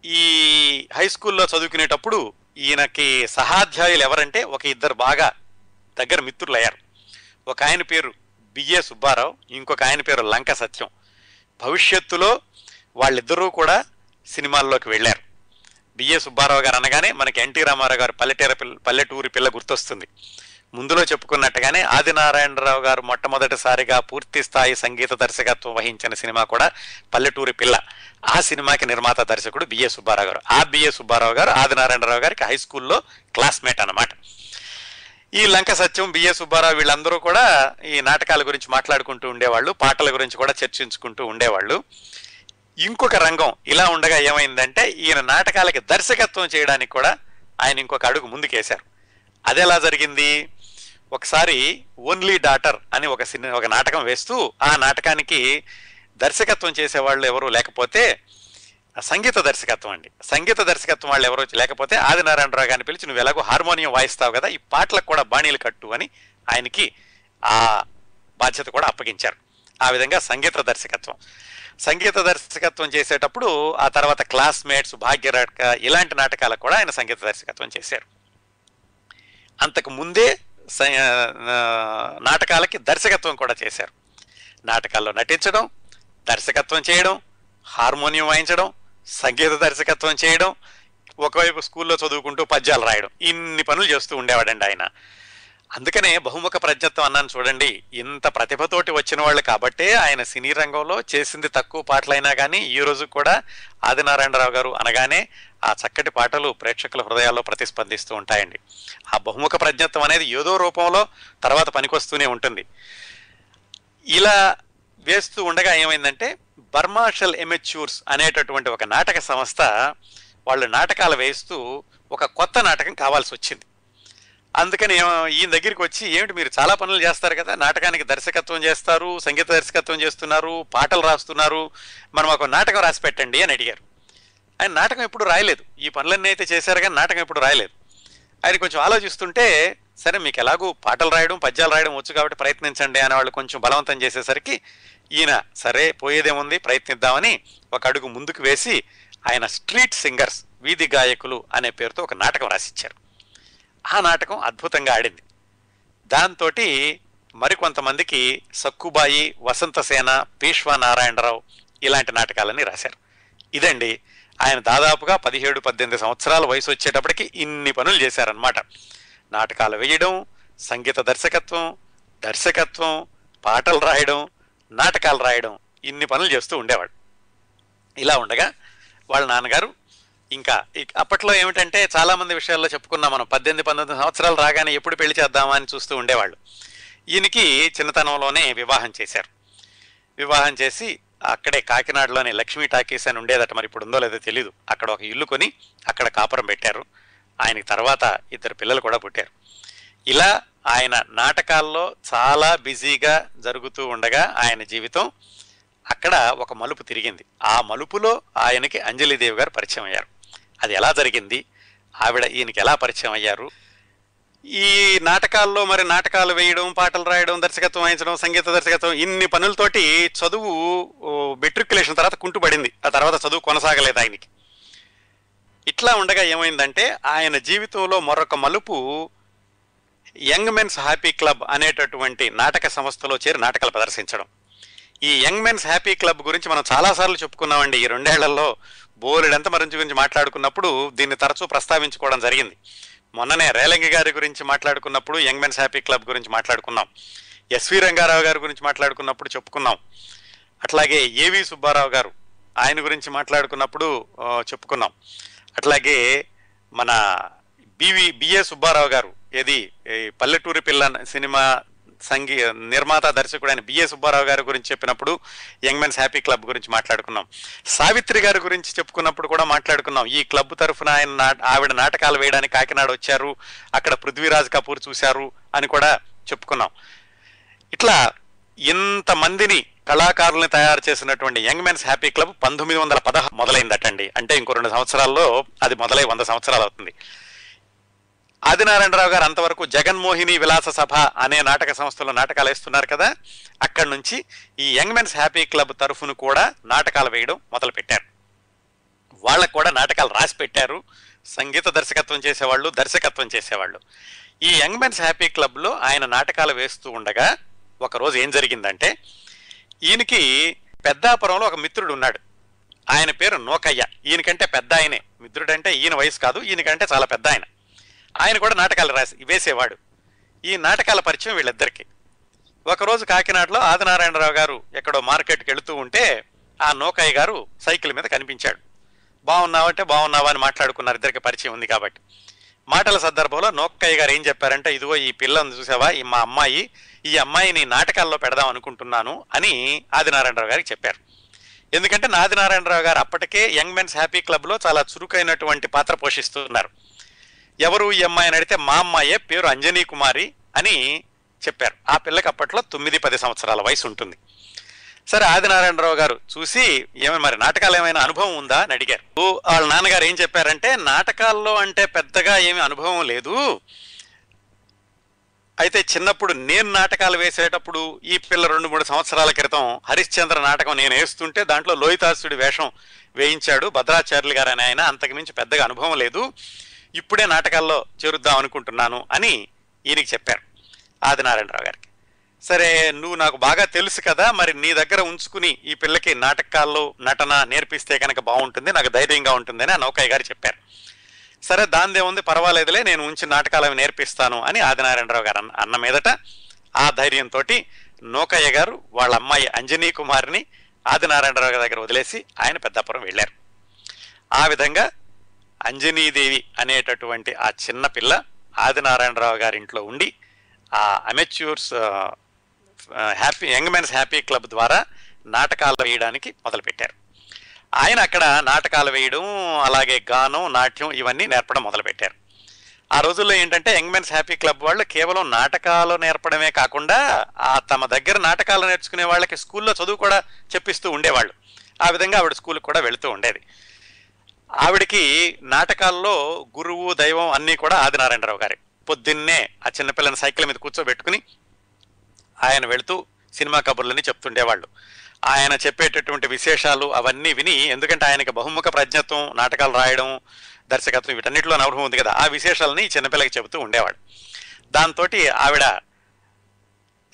ఈ హై స్కూల్లో చదువుకునేటప్పుడు ఈయనకి సహాధ్యాయులు ఎవరంటే ఒక ఇద్దరు బాగా దగ్గర మిత్రులు అయ్యారు. ఒక ఆయన పేరు బిఏ సుబ్బారావు ఇంకొక ఆయన పేరు లంక సత్యం. భవిష్యత్తులో వాళ్ళిద్దరూ కూడా సినిమాల్లోకి వెళ్ళారు. బిఏ సుబ్బారావు గారు అనగానే మనకి ఎన్టీ రామారావు గారు పల్లెటూరి పిల్ల పల్లెటూరి పిల్ల గుర్తొస్తుంది. ముందులో చెప్పుకున్నట్టుగానే ఆదినారాయణరావు గారు మొట్టమొదటిసారిగా పూర్తి స్థాయి సంగీత దర్శకత్వం వహించిన సినిమా కూడా పల్లెటూరి పిల్ల. ఆ సినిమాకి నిర్మాత దర్శకుడు బిఏ సుబ్బారావు గారు. ఆ బిఏ సుబ్బారావు గారు ఆదినారాయణరావు గారికి హై స్కూల్లో క్లాస్మేట్ అన్నమాట. ఈ లంక సత్యం బిఏ సుబ్బారావు వీళ్ళందరూ కూడా ఈ నాటకాల గురించి మాట్లాడుకుంటూ ఉండేవాళ్ళు పాటల గురించి కూడా చర్చించుకుంటూ ఉండేవాళ్ళు. ఇంకొక రంగం ఇలా ఉండగా ఏమైందంటే ఈయన నాటకాలకి దర్శకత్వం చేయడానికి కూడా ఆయన ఇంకొక అడుగు ముందుకేశారు. అదెలా జరిగింది? ఒకసారి ఓన్లీ డాటర్ అని ఒక సినిమా ఒక నాటకం వేస్తూ ఆ నాటకానికి దర్శకత్వం చేసేవాళ్ళు ఎవరు లేకపోతే సంగీత దర్శకత్వం అండి. సంగీత దర్శకత్వం వాళ్ళు ఎవరు లేకపోతే ఆదినారాయణరావు గారిని పిలిచి నువ్వు ఎలాగో హార్మోనియం వాయిస్తావు కదా ఈ పాటలకు కూడా బాణీలు కట్టు అని ఆయనకి ఆ బాధ్యత కూడా అప్పగించారు. ఆ విధంగా సంగీత దర్శకత్వం. సంగీత దర్శకత్వం చేసేటప్పుడు ఆ తర్వాత క్లాస్మేట్స్ భాగ్యరక ఇలాంటి నాటకాలకు కూడా ఆయన సంగీత దర్శకత్వం చేశారు. అంతకు ముందే నాటకాలకి దర్శకత్వం కూడా చేశారు. నాటకాల్లో నటించడం దర్శకత్వం చేయడం హార్మోనియం వాయించడం సంగీత దర్శకత్వం చేయడం ఒకవైపు స్కూల్లో చదువుకుంటూ పద్యాలు రాయడం ఇన్ని పనులు చేస్తూ ఉండేవాడండి ఆయన. అందుకనే బహుముఖ ప్రజ్ఞత్వం అన్నాను చూడండి ఇంత ప్రతిభతోటి వచ్చిన వాళ్ళు కాబట్టే ఆయన సినీ రంగంలో చేసింది తక్కువ పాటలైనా కానీ ఈ రోజు కూడా ఆదినారాయణరావు గారు అనగానే ఆ చక్కటి పాటలు ప్రేక్షకుల హృదయాల్లో ప్రతిస్పందిస్తూ ఉంటాయండి. ఆ బహుముఖ ప్రజ్ఞత్వం అనేది ఏదో రూపంలో తర్వాత పనికొస్తూనే ఉంటుంది. ఇలా వేస్తూ ఉండగా ఏమైందంటే బర్మాషల్ ఎమెచ్యూర్స్ అనేటటువంటి ఒక నాటక సంస్థ వాళ్ళు నాటకాలు వేస్తూ ఒక కొత్త నాటకం కావాల్సి వచ్చింది అందుకని ఈయన దగ్గరికి వచ్చి ఏమిటి మీరు చాలా పనులు చేస్తారు కదా? నాటకానికి దర్శకత్వం చేస్తారు సంగీత దర్శకత్వం చేస్తున్నారు పాటలు రాస్తున్నారు. మనం ఒక నాటకం రాసి పెట్టండి అని అడిగారు. ఆయన నాటకం ఎప్పుడు రాయలేదు. ఈ పనులన్నీ అయితే చేశారు కానీ నాటకం ఎప్పుడు రాయలేదు. ఆయన కొంచెం ఆలోచిస్తుంటే సరే మీకు ఎలాగూ పాటలు రాయడం పద్యాలు రాయడం వచ్చు కాబట్టి ప్రయత్నించండి అని వాళ్ళు కొంచెం బలవంతం చేసేసరికి ఈయన సరే పోయేదేముంది ప్రయత్నిద్దామని ఒక అడుగు ముందుకు వేసి ఆయన స్ట్రీట్ సింగర్స్ వీధి గాయకులు అనే పేరుతో ఒక నాటకం రాసిచ్చారు. ఆ నాటకం అద్భుతంగా ఆడింది. దాంతో మరికొంతమందికి సక్కుబాయి వసంతసేన పీష్వా నారాయణరావు ఇలాంటి నాటకాలని రాశారు. ఇదండి ఆయన దాదాపుగా పదిహేడు పద్దెనిమిది సంవత్సరాల వయసు వచ్చేటప్పటికి ఇన్ని పనులు చేశారనమాట నాటకాలు వేయడం సంగీత దర్శకత్వం దర్శకత్వం పాటలు రాయడం నాటకాలు రాయడం ఇన్ని పనులు చేస్తూ ఉండేవాడు ఇలా ఉండగా వాళ్ళ నాన్నగారు ఇంకా అప్పట్లో ఏమిటంటే చాలా మంది విషయాల్లో చెప్పుకున్నాం మనం. పద్దెనిమిది పంతొమ్మిది సంవత్సరాలు రాగానే ఎప్పుడు పెళ్ళి చేద్దామా అని చూస్తూ ఉండేవాళ్ళు. ఈయనకి చిన్నతనంలోనే వివాహం చేశారు. వివాహం చేసి అక్కడే కాకినాడలోని లక్ష్మీ టాకీస్ అని ఉండేదట మరి ఇప్పుడు ఉందో లేదో తెలీదు. అక్కడ ఒక ఇల్లు కొని అక్కడ కాపురం పెట్టారు. ఆయనకి తర్వాత ఇద్దరు పిల్లలు కూడా పుట్టారు. ఇలా ఆయన నాటకాల్లో చాలా బిజీగా జరుగుతూ ఉండగా ఆయన జీవితం అక్కడ ఒక మలుపు తిరిగింది. ఆ మలుపులో ఆయనకి అంజలిదేవి గారు పరిచయం అయ్యారు. అది ఎలా జరిగింది? ఆవిడ ఈయనకి ఎలా పరిచయం అయ్యారు? ఈ నాటకాల్లో మరి నాటకాలు వేయడం పాటలు రాయడం దర్శకత్వం వహించడం సంగీత దర్శకత్వం ఇన్ని పనులతోటి చదువు మెట్రికులేషన్ తర్వాత కుంటుపడింది ఆ తర్వాత చదువు కొనసాగలేదు ఆయనకి. ఇట్లా ఉండగా ఏమైందంటే ఆయన జీవితంలో మరొక మలుపు యంగ్ మెన్స్ హ్యాపీ క్లబ్ అనేటటువంటి నాటక సంస్థలో చేరి నాటకాలు ప్రదర్శించడం. ఈ యంగ్ మెన్స్ హ్యాపీ క్లబ్ గురించి మనం చాలాసార్లు చెప్పుకున్నామండి ఈ రెండేళ్ళలో. బోలెడంత మరించి గురించి మాట్లాడుకున్నప్పుడు దీన్ని తరచూ ప్రస్తావించుకోవడం జరిగింది. మొన్ననే రేలంగి గారి గురించి మాట్లాడుకున్నప్పుడు యంగ్ మెన్స్ హ్యాపీ క్లబ్ గురించి మాట్లాడుకున్నాం. ఎస్వి రంగారావు గారి గురించి మాట్లాడుకున్నప్పుడు చెప్పుకున్నాం. అట్లాగే ఏవి సుబ్బారావు గారు ఆయన గురించి మాట్లాడుకున్నప్పుడు చెప్పుకున్నాం. అట్లాగే మన బివి బిఏ సుబ్బారావు గారు ఏది ఈ పల్లెటూరి పిల్ల సినిమా సంగీ నిర్మాత దర్శకుడైన బిఏ సుబ్బారావు గారి గురించి చెప్పినప్పుడు యంగ్ మెన్స్ హ్యాపీ క్లబ్ గురించి మాట్లాడుకున్నాం. సావిత్రి గారి గురించి చెప్పుకున్నప్పుడు కూడా మాట్లాడుకున్నాం. ఈ క్లబ్ తరఫున ఆయన నా- ఆవిడ నాటకాలు వేయడానికి కాకినాడ వచ్చారు. అక్కడ పృథ్వీరాజ్ కపూర్ చూశారు అని కూడా చెప్పుకున్నాం. ఇట్లా ఇంతమందిని కళాకారుల్ని తయారు చేసినటువంటి యంగ్ మెన్స్ హ్యాపీ క్లబ్ పంతొమ్మిది వందల పదహారు మొదలైందటండి. అంటే ఇంకో రెండు సంవత్సరాల్లో అది మొదలై వంద సంవత్సరాలు అవుతుంది. ఆదినారాయణరావు గారు అంతవరకు జగన్మోహిని విలాస సభ అనే నాటక సంస్థలో నాటకాలు వేస్తున్నారు కదా అక్కడి నుంచి ఈ యంగ్ మెన్స్ హ్యాపీ క్లబ్ తరఫును కూడా నాటకాలు వేయడం మొదలుపెట్టారు. వాళ్ళకు కూడా నాటకాలు రాసి పెట్టారు. సంగీత దర్శకత్వం చేసేవాళ్ళు దర్శకత్వం చేసేవాళ్ళు. ఈ యంగ్ మెన్స్ హ్యాపీ క్లబ్లో ఆయన నాటకాలు వేస్తూ ఉండగా ఒకరోజు ఏం జరిగిందంటే ఈయనకి పెద్దాపురంలో ఒక మిత్రుడు ఉన్నాడు. ఆయన పేరు నోకయ్య. ఈయనకంటే పెద్ద ఆయనే. మిత్రుడంటే ఈయన వయసు కాదు ఈయనకంటే చాలా పెద్ద ఆయన. ఆయన కూడా నాటకాలు రాసి వేసేవాడు. ఈ నాటకాల పరిచయం వీళ్ళిద్దరికి. ఒకరోజు కాకినాడలో ఆదినారాయణరావు గారు ఎక్కడో మార్కెట్కి వెళుతూ ఉంటే ఆ నోకయ్య గారు సైకిల్ మీద కనిపించాడు. బాగున్నావంటే బాగున్నావా అని మాట్లాడుకున్నారు. ఇద్దరికి పరిచయం ఉంది కాబట్టి. మాటల సందర్భంలో నోక్కయ్య గారు ఏం చెప్పారంటే ఇదిగో ఈ పిల్లని చూసావా? ఈ మా అమ్మాయి ఈ అమ్మాయిని నాటకాల్లో పెడదాం అనుకుంటున్నాను అని ఆదినారాయణరావు గారికి చెప్పారు. ఎందుకంటే ఆదినారాయణరావు గారు అప్పటికే యంగ్ మెన్స్ హ్యాపీ క్లబ్లో చాలా చురుకైనటువంటి పాత్ర పోషిస్తున్నారు. ఎవరు ఈ అమ్మాయి అని అడిగితే మా అమ్మాయే పేరు అంజనీ కుమారి అని చెప్పారు. ఆ పిల్లకి అప్పట్లో తొమ్మిది పది సంవత్సరాల వయసు ఉంటుంది. సరే ఆదినారాయణరావు గారు చూసి ఏమైనా మరి నాటకాలు ఏమైనా అనుభవం ఉందా? అని అడిగారు. ఓ, వాళ్ళ నాన్నగారు ఏం చెప్పారంటే నాటకాల్లో అంటే పెద్దగా ఏమి అనుభవం లేదు. అయితే చిన్నప్పుడు నేను నాటకాలు వేసేటప్పుడు ఈ పిల్ల రెండు మూడు సంవత్సరాల క్రితం హరిశ్చంద్ర నాటకం నేను వేస్తుంటే దాంట్లో లోహితాసుడి వేషం వేయించాడు భద్రాచార్యులు గారు అని ఆయన. అంతకుమించి పెద్దగా అనుభవం లేదు. ఇప్పుడే నాటకాల్లో చేరుద్దాం అనుకుంటున్నాను అని ఈయనకి చెప్పారు ఆదినారాయణరావు గారికి. సరే నువ్వు నాకు బాగా తెలుసు కదా మరి నీ దగ్గర ఉంచుకుని ఈ పిల్లకి నాటకాల్లో నటన నేర్పిస్తే కనుక బాగుంటుంది నాకు ధైర్యంగా ఉంటుందని ఆ నౌకయ్య గారు చెప్పారు. సరే దాందే ఉంది పర్వాలేదులే నేను ఉంచి నాటకాలు అవి నేర్పిస్తాను అని ఆదినారాయణరావు గారు అన్న- అన్న మీదట ఆ ధైర్యంతో నౌకయ్య గారు వాళ్ళ అమ్మాయి అంజనీ కుమార్ని ఆదినారాయణరావు గారి దగ్గర వదిలేసి ఆయన పెద్దాపురం వెళ్ళారు. ఆ విధంగా అంజనీదేవి అనేటటువంటి ఆ చిన్న పిల్ల ఆదినారాయణరావు గారి ఇంట్లో ఉండి ఆ amateurs happy young men's happy club ద్వారా నాటకాలు వేయడానికి మొదలుపెట్టారు. ఆయన అక్కడ నాటకాలు వేయడం అలాగే గానం నాట్యం ఇవన్నీ నేర్పడం మొదలుపెట్టారు. ఆ రోజుల్లో ఏంటంటే యంగ్ మెన్స్ హ్యాపీ క్లబ్ వాళ్ళు కేవలం నాటకాలు నేర్పడమే కాకుండా ఆ తమ దగ్గర నాటకాలు నేర్చుకునే వాళ్ళకి స్కూల్లో చదువు కూడా చెప్పిస్తూ ఉండేవాళ్ళు. ఆ విధంగా ఆవిడ స్కూల్కి కూడా వెళుతూ ఉండేది. ఆవిడకి నాటకాల్లో గురువు దైవం అన్నీ కూడా ఆదినారాయణరావు గారే. పొద్దున్నే ఆ చిన్నపిల్లని సైకిల్ మీద కూర్చోబెట్టుకుని ఆయన వెళుతూ సినిమా కబుర్లని చెప్తుండేవాళ్ళు. ఆయన చెప్పేటటువంటి విశేషాలు అవన్నీ విని ఎందుకంటే ఆయనకి బహుముఖ ప్రజ్ఞత్వం నాటకాలు రాయడం దర్శకత్వం వీటన్నిటిలో అనుభవం ఉంది కదా ఆ విశేషాలని చిన్నపిల్లకి చెబుతూ ఉండేవాడు దాంతో ఆవిడ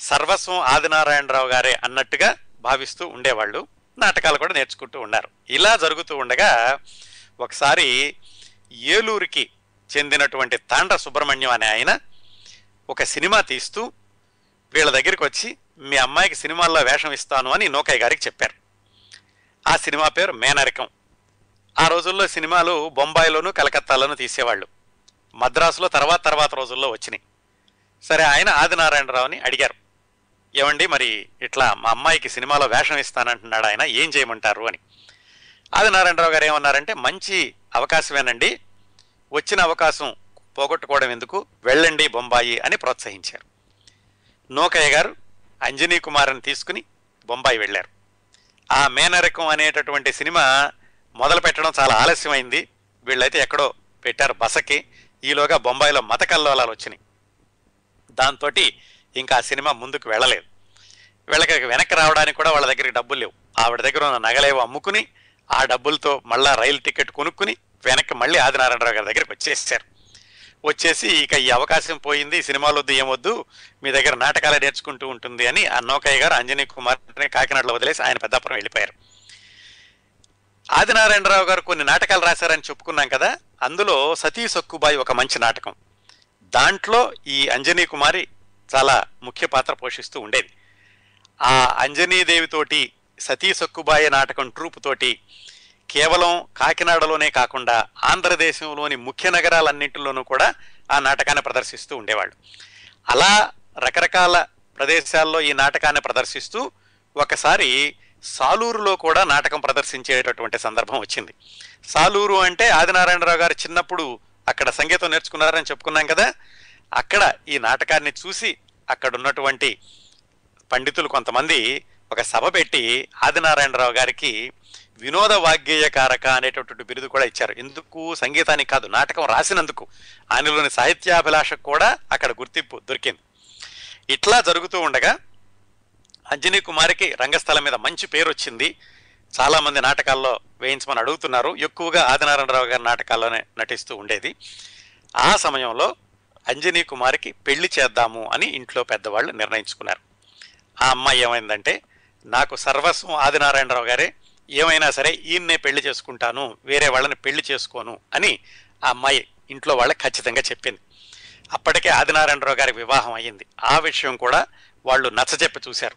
సర్వస్వం ఆదినారాయణరావు గారే అన్నట్టుగా భావిస్తూ ఉండేవాళ్ళు నాటకాలు కూడా నేర్చుకుంటూ ఉన్నారు. ఇలా జరుగుతూ ఉండగా ఒకసారి ఏలూరుకి చెందినటువంటి తాండ్ర సుబ్రహ్మణ్యం అనే ఆయన ఒక సినిమా తీస్తూ వీళ్ళ దగ్గరికి వచ్చి మీ అమ్మాయికి సినిమాల్లో వేషం ఇస్తాను అని నోకయ్య గారికి చెప్పారు. ఆ సినిమా పేరు మేనరికం. ఆ రోజుల్లో సినిమాలు బొంబాయిలోను కలకత్తాలోను తీసేవాళ్ళు. మద్రాసులో తర్వాత తర్వాత రోజుల్లో వచ్చినాయి. సరే ఆయన ఆదినారాయణరావుని అడిగారు. ఏమండి మరి ఇట్లా మా అమ్మాయికి సినిమాలో వేషం ఇస్తానంటున్నాడు ఆయన ఏం చేయమంటారు అని. ఆదినారాయణరావు గారు ఏమన్నారంటే మంచి అవకాశమేనండి. వచ్చిన అవకాశం పోగొట్టుకోవడం ఎందుకు? వెళ్ళండి బొంబాయి అని ప్రోత్సహించారు. నూకయ్య గారు అంజనీ కుమార్ని తీసుకుని బొంబాయి వెళ్ళారు. ఆ మేనరకం అనేటటువంటి సినిమా మొదలు పెట్టడం చాలా ఆలస్యమైంది. వీళ్ళైతే ఎక్కడో పెట్టారు బసకి. ఈలోగా బొంబాయిలో మత కల్లోలాలు వచ్చినాయి. దాంతో ఇంకా ఆ సినిమా ముందుకు వెళ్ళలేదు. వీళ్ళకి వెనక్కి రావడానికి కూడా వాళ్ళ దగ్గరికి డబ్బులు లేవు. ఆవిడ దగ్గర ఉన్న నగలేవో అమ్ముకుని ఆ డబ్బులతో మళ్ళా రైలు టికెట్ కొనుక్కుని వెనక్కి మళ్ళీ ఆదినారాయణరావు గారి దగ్గరికి వచ్చేసారు. వచ్చేసి ఇక ఈ అవకాశం పోయింది సినిమాలొద్దు సినిమాలు వద్దు ఏమొద్దు మీ దగ్గర నాటకాలే నేర్చుకుంటూ ఉంటుంది అని ఆ నౌకయ్య గారు అంజనీ కుమార్ని కాకినాడలో వదిలేసి ఆయన పెద్దాపురం వెళ్ళిపోయారు. ఆదినారాయణరావు గారు కొన్ని నాటకాలు రాశారని చెప్పుకున్నాం కదా అందులో సతీ సక్కుబాయి ఒక మంచి నాటకం. దాంట్లో ఈ అంజనీ కుమారి చాలా ముఖ్య పాత్ర పోషిస్తూ ఉండేది. ఆ అంజనీదేవితోటి సతీ సక్కుబాయి నాటకం ట్రూప్ తోటి కేవలం కాకినాడలోనే కాకుండా ఆంధ్రదేశంలోని ముఖ్య నగరాలన్నింటిలోనూ కూడా ఆ నాటకాన్ని ప్రదర్శిస్తూ ఉండేవాళ్ళు. అలా రకరకాల ప్రదేశాల్లో ఈ నాటకాన్ని ప్రదర్శిస్తూ ఒకసారి సాలూరులో కూడా నాటకం ప్రదర్శించేటటువంటి సందర్భం వచ్చింది. సాలూరు అంటే ఆదినారాయణరావు గారు చిన్నప్పుడు అక్కడ సంగీతం నేర్చుకున్నారని చెప్పుకున్నాం కదా అక్కడ ఈ నాటకాన్ని చూసి అక్కడ ఉన్నటువంటి పండితులు కొంతమంది ఒక సభ పెట్టి ఆదినారాయణరావు గారికి వినోద వాగ్గేయకారక అనేటటువంటి బిరుదు కూడా ఇచ్చారు. ఎందుకు సంగీతానికి కాదు నాటకం రాసినందుకు ఆయనలోని సాహిత్యాభిలాషకు కూడా అక్కడ గుర్తింపు దొరికింది. ఇట్లా జరుగుతూ ఉండగా అంజనీ కుమారికి రంగస్థలం మీద మంచి పేరు వచ్చింది. చాలామంది నాటకాల్లో వేయించమని అడుగుతున్నారు. ఎక్కువగా ఆదినారాయణరావు గారి నాటకాల్లోనే నటిస్తూ ఉండేది. ఆ సమయంలో అంజనీ కుమారికి పెళ్ళి చేద్దాము అని ఇంట్లో పెద్దవాళ్ళు నిర్ణయించుకున్నారు. ఆ అమ్మాయి ఏమైందంటే నాకు సర్వస్వం ఆదినారాయణరావు గారే. ఏమైనా సరే ఈయన్నే పెళ్ళి చేసుకుంటాను వేరే వాళ్ళని పెళ్ళి చేసుకోను అని ఆ అమ్మాయి ఇంట్లో వాళ్ళకి ఖచ్చితంగా చెప్పింది. అప్పటికే ఆదినారాయణరావు గారికి వివాహం అయ్యింది. ఆ విషయం కూడా వాళ్ళు నచ్చజెప్పి చూశారు.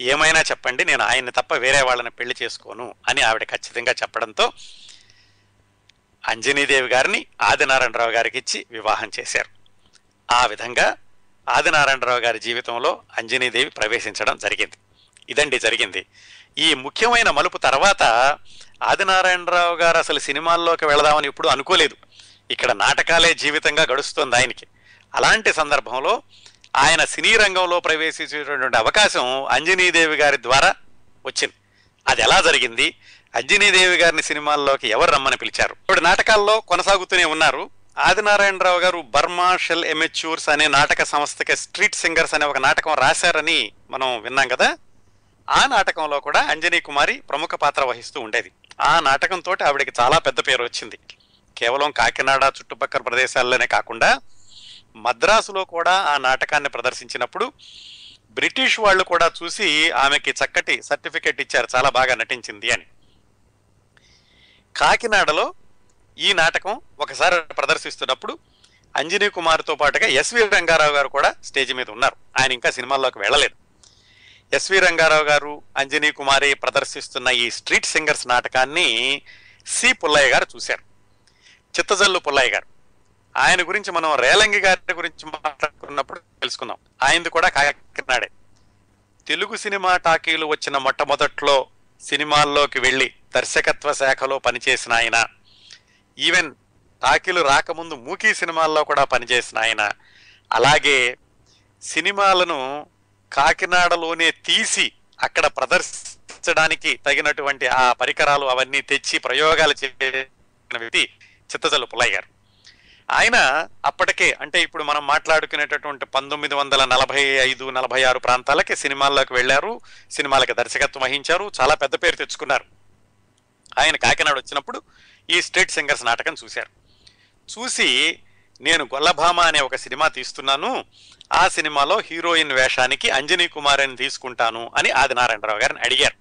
ఏమైనా చెప్పండి నేను ఆయన్ని తప్ప వేరే వాళ్ళని పెళ్ళి చేసుకోను అని ఆవిడ ఖచ్చితంగా చెప్పడంతో అంజనీదేవి గారిని ఆదినారాయణరావు గారికి ఇచ్చి వివాహం చేశారు. ఆ విధంగా ఆదినారాయణరావు గారి జీవితంలో అంజనీదేవి ప్రవేశించడం జరిగింది. ఇదండి జరిగింది. ఈ ముఖ్యమైన మలుపు తర్వాత ఆదినారాయణరావు గారు అసలు సినిమాల్లోకి వెళదామని ఎప్పుడు అనుకోలేదు. ఇక్కడ నాటకాలే జీవితంగా గడుస్తుంది ఆయనకి. అలాంటి సందర్భంలో ఆయన సినీ రంగంలో ప్రవేశించేటటువంటి అవకాశం అంజనీదేవి గారి ద్వారా వచ్చింది. అది ఎలా జరిగింది? అంజనీదేవి గారిని సినిమాల్లోకి ఎవరు రమ్మని పిలిచారు? ఇప్పుడు నాటకాల్లో కొనసాగుతూనే ఉన్నారు. ఆదినారాయణరావు గారు బర్మా షెల్ ఎమెచ్యూర్స్ అనే నాటక సంస్థకి స్ట్రీట్ సింగర్స్ అనే ఒక నాటకం రాశారని మనం విన్నాం కదా? ఆ నాటకంలో కూడా అంజనీ కుమారి ప్రముఖ పాత్ర వహిస్తూ ఉండేది. ఆ నాటకంతో ఆవిడకి చాలా పెద్ద పేరు వచ్చింది. కేవలం కాకినాడ చుట్టుపక్కల ప్రదేశాల్లోనే కాకుండా మద్రాసులో కూడా ఆ నాటకాన్ని ప్రదర్శించినప్పుడు బ్రిటిష్ వాళ్ళు కూడా చూసి ఆమెకి చక్కటి సర్టిఫికేట్ ఇచ్చారు చాలా బాగా నటించింది అని. కాకినాడలో ఈ నాటకం ఒకసారి ప్రదర్శిస్తున్నప్పుడు అంజనీ కుమార్తో పాటుగా ఎస్వి రంగారావు గారు కూడా స్టేజ్ మీద ఉన్నారు. ఆయన ఇంకా సినిమాల్లోకి వెళ్ళలేదు. ఎస్వి రంగారావు గారు అంజనీ కుమారి ప్రదర్శిస్తున్న ఈ స్ట్రీట్ సింగర్స్ నాటకాన్ని సి పుల్లయ్య గారు చూశారు. చిత్తజల్లు పుల్లయ్య గారు. ఆయన గురించి మనం రేలంగి గారి గురించి మాట్లాడుకున్నప్పుడు తెలుసుకుందాం. ఆయనది కూడా కాకినాడే. తెలుగు సినిమా టాకీలు వచ్చిన మొట్టమొదట్లో సినిమాల్లోకి వెళ్ళి దర్శకత్వ శాఖలో పనిచేసిన ఆయన. ఈవెన్ టాకీలు రాకముందు మూకీ సినిమాల్లో కూడా పనిచేసిన ఆయన. అలాగే సినిమాలను కాకినాడలోనే తీసి అక్కడ ప్రదర్శించడానికి తగినటువంటి ఆ పరికరాలు అవన్నీ తెచ్చి ప్రయోగాలు చేసిన వ్యక్తి చిత్తజల్లు పుల్లయ్య గారు. ఆయన అప్పటికే అంటే ఇప్పుడు మనం మాట్లాడుకునేటటువంటి పంతొమ్మిది వందల నలభై ఐదు నలభై ఆరు ప్రాంతాలకి సినిమాల్లోకి వెళ్ళారు సినిమాలకి దర్శకత్వం వహించారు చాలా పెద్ద పేరు తెచ్చుకున్నారు. ఆయన కాకినాడ వచ్చినప్పుడు ఈ స్ట్రీట్ సింగర్స్ నాటకం చూశారు. చూసి నేను గొల్లభామ అనే ఒక సినిమా తీస్తున్నాను. ఆ సినిమాలో హీరోయిన్ వేషానికి అంజనీ కుమారిని తీసుకుంటాను అని ఆదినారాయణరావు గారిని అడిగారు.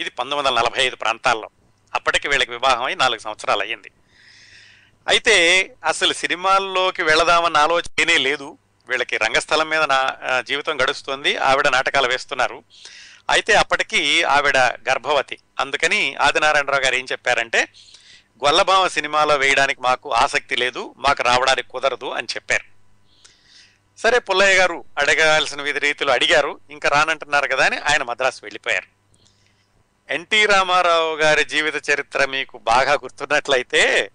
ఇది పంతొమ్మిది వందల నలభై ఐదు ప్రాంతాల్లో. అప్పటికి వీళ్ళకి వివాహం అయి నాలుగు సంవత్సరాలు అయ్యింది. అయితే అసలు సినిమాల్లోకి వెళదామన్న ఆలోచనే లేదు. వీళ్ళకి రంగస్థలం మీద నా జీవితం గడుస్తుంది. ఆవిడ నాటకాలు వేస్తున్నారు. అయితే అప్పటికి ఆవిడ గర్భవతి. అందుకని ఆదినారాయణరావు గారు ఏం చెప్పారంటే గొల్లభామ సినిమాలో వేయడానికి మాకు ఆసక్తి లేదు మాకు రావడానికి కుదరదు అని చెప్పారు. సరే పుల్లయ్య గారు అడగాల్సిన విధి రీతిలో అడిగారు ఇంకా రానంటున్నారు కదా అని ఆయన మద్రాసు వెళ్ళిపోయారు. ఎన్టీ రామారావు గారి జీవిత చరిత్ర మీకు బాగా గుర్తున్నట్లయితే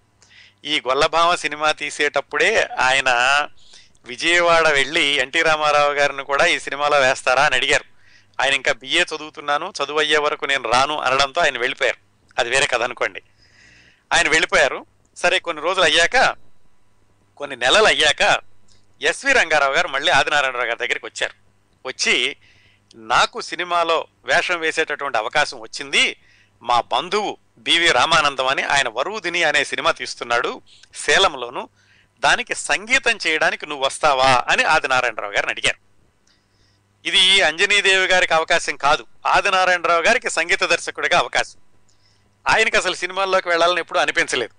ఈ గొల్లభామ సినిమా తీసేటప్పుడే ఆయన విజయవాడ వెళ్ళి ఎన్టీ రామారావు గారిని కూడా ఈ సినిమాలో వేస్తారా అని అడిగారు. ఆయన ఇంకా బిఏ చదువుతున్నాను చదువు అయ్యే వరకు నేను రాను అనడంతో ఆయన వెళ్ళిపోయారు. అది వేరే కథ అనుకోండి. ఆయన వెళ్ళిపోయారు. సరే కొన్ని రోజులు అయ్యాక కొన్ని నెలలు అయ్యాక ఎస్వి రంగారావు గారు మళ్ళీ ఆదినారాయణరావు గారి దగ్గరికి వచ్చారు. వచ్చి నాకు సినిమాలో వేషం వేసేటటువంటి అవకాశం వచ్చింది. మా బంధువు బివి రామానందం అని ఆయన వరువుదిని అనే సినిమా తీస్తున్నాడు సేలంలోను. దానికి సంగీతం చేయడానికి నువ్వు వస్తావా అని ఆదినారాయణరావు గారిని అడిగారు. ఇది అంజనీదేవి గారికి అవకాశం కాదు. ఆదినారాయణరావు గారికి సంగీత దర్శకుడిగా అవకాశం. ఆయనకి అసలు సినిమాల్లోకి వెళ్ళాలని ఎప్పుడూ అనిపించలేదు.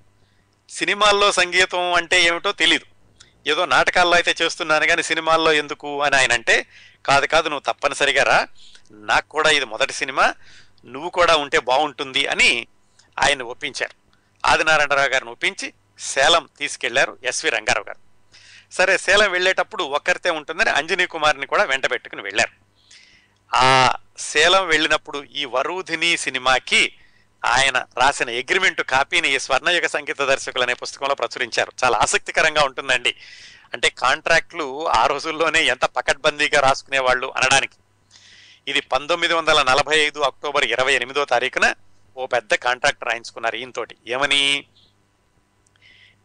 సినిమాల్లో సంగీతం అంటే ఏమిటో తెలీదు. ఏదో నాటకాల్లో అయితే చేస్తున్నాను కానీ సినిమాల్లో ఎందుకు అని ఆయన అంటే కాదు కాదు నువ్వు తప్పనిసరిగా రా. నాకు కూడా ఇది మొదటి సినిమా నువ్వు కూడా ఉంటే బాగుంటుంది అని ఆయన ఒప్పించారు. ఆదినారాయణరావు గారిని ఒప్పించి సేలం తీసుకెళ్ళారు ఎస్వి రంగారావు గారు. సరే సేలం వెళ్ళేటప్పుడు ఒక్కరితే ఉంటుందని అంజనీ కుమార్ని కూడా వెంట పెట్టుకుని వెళ్ళారు. ఆ సేలం వెళ్ళినప్పుడు ఈ వరూధిని సినిమాకి ఆయన రాసిన అగ్రిమెంట్ కాపీని ఈ స్వర్ణయుగ సంగీత దర్శకులు అనే పుస్తకంలో ప్రచురించారు. చాలా ఆసక్తికరంగా ఉంటుందండి. అంటే కాంట్రాక్ట్లు ఆ రోజుల్లోనే ఎంత పకడ్బందీగా రాసుకునేవాళ్ళు అనడానికి. ఇది పంతొమ్మిది వందల నలభై ఐదు అక్టోబర్ ఇరవై ఎనిమిదో తారీఖున ఓ పెద్ద కాంట్రాక్ట్ రాయించుకున్నారు ఈయనతోటి. ఏమని?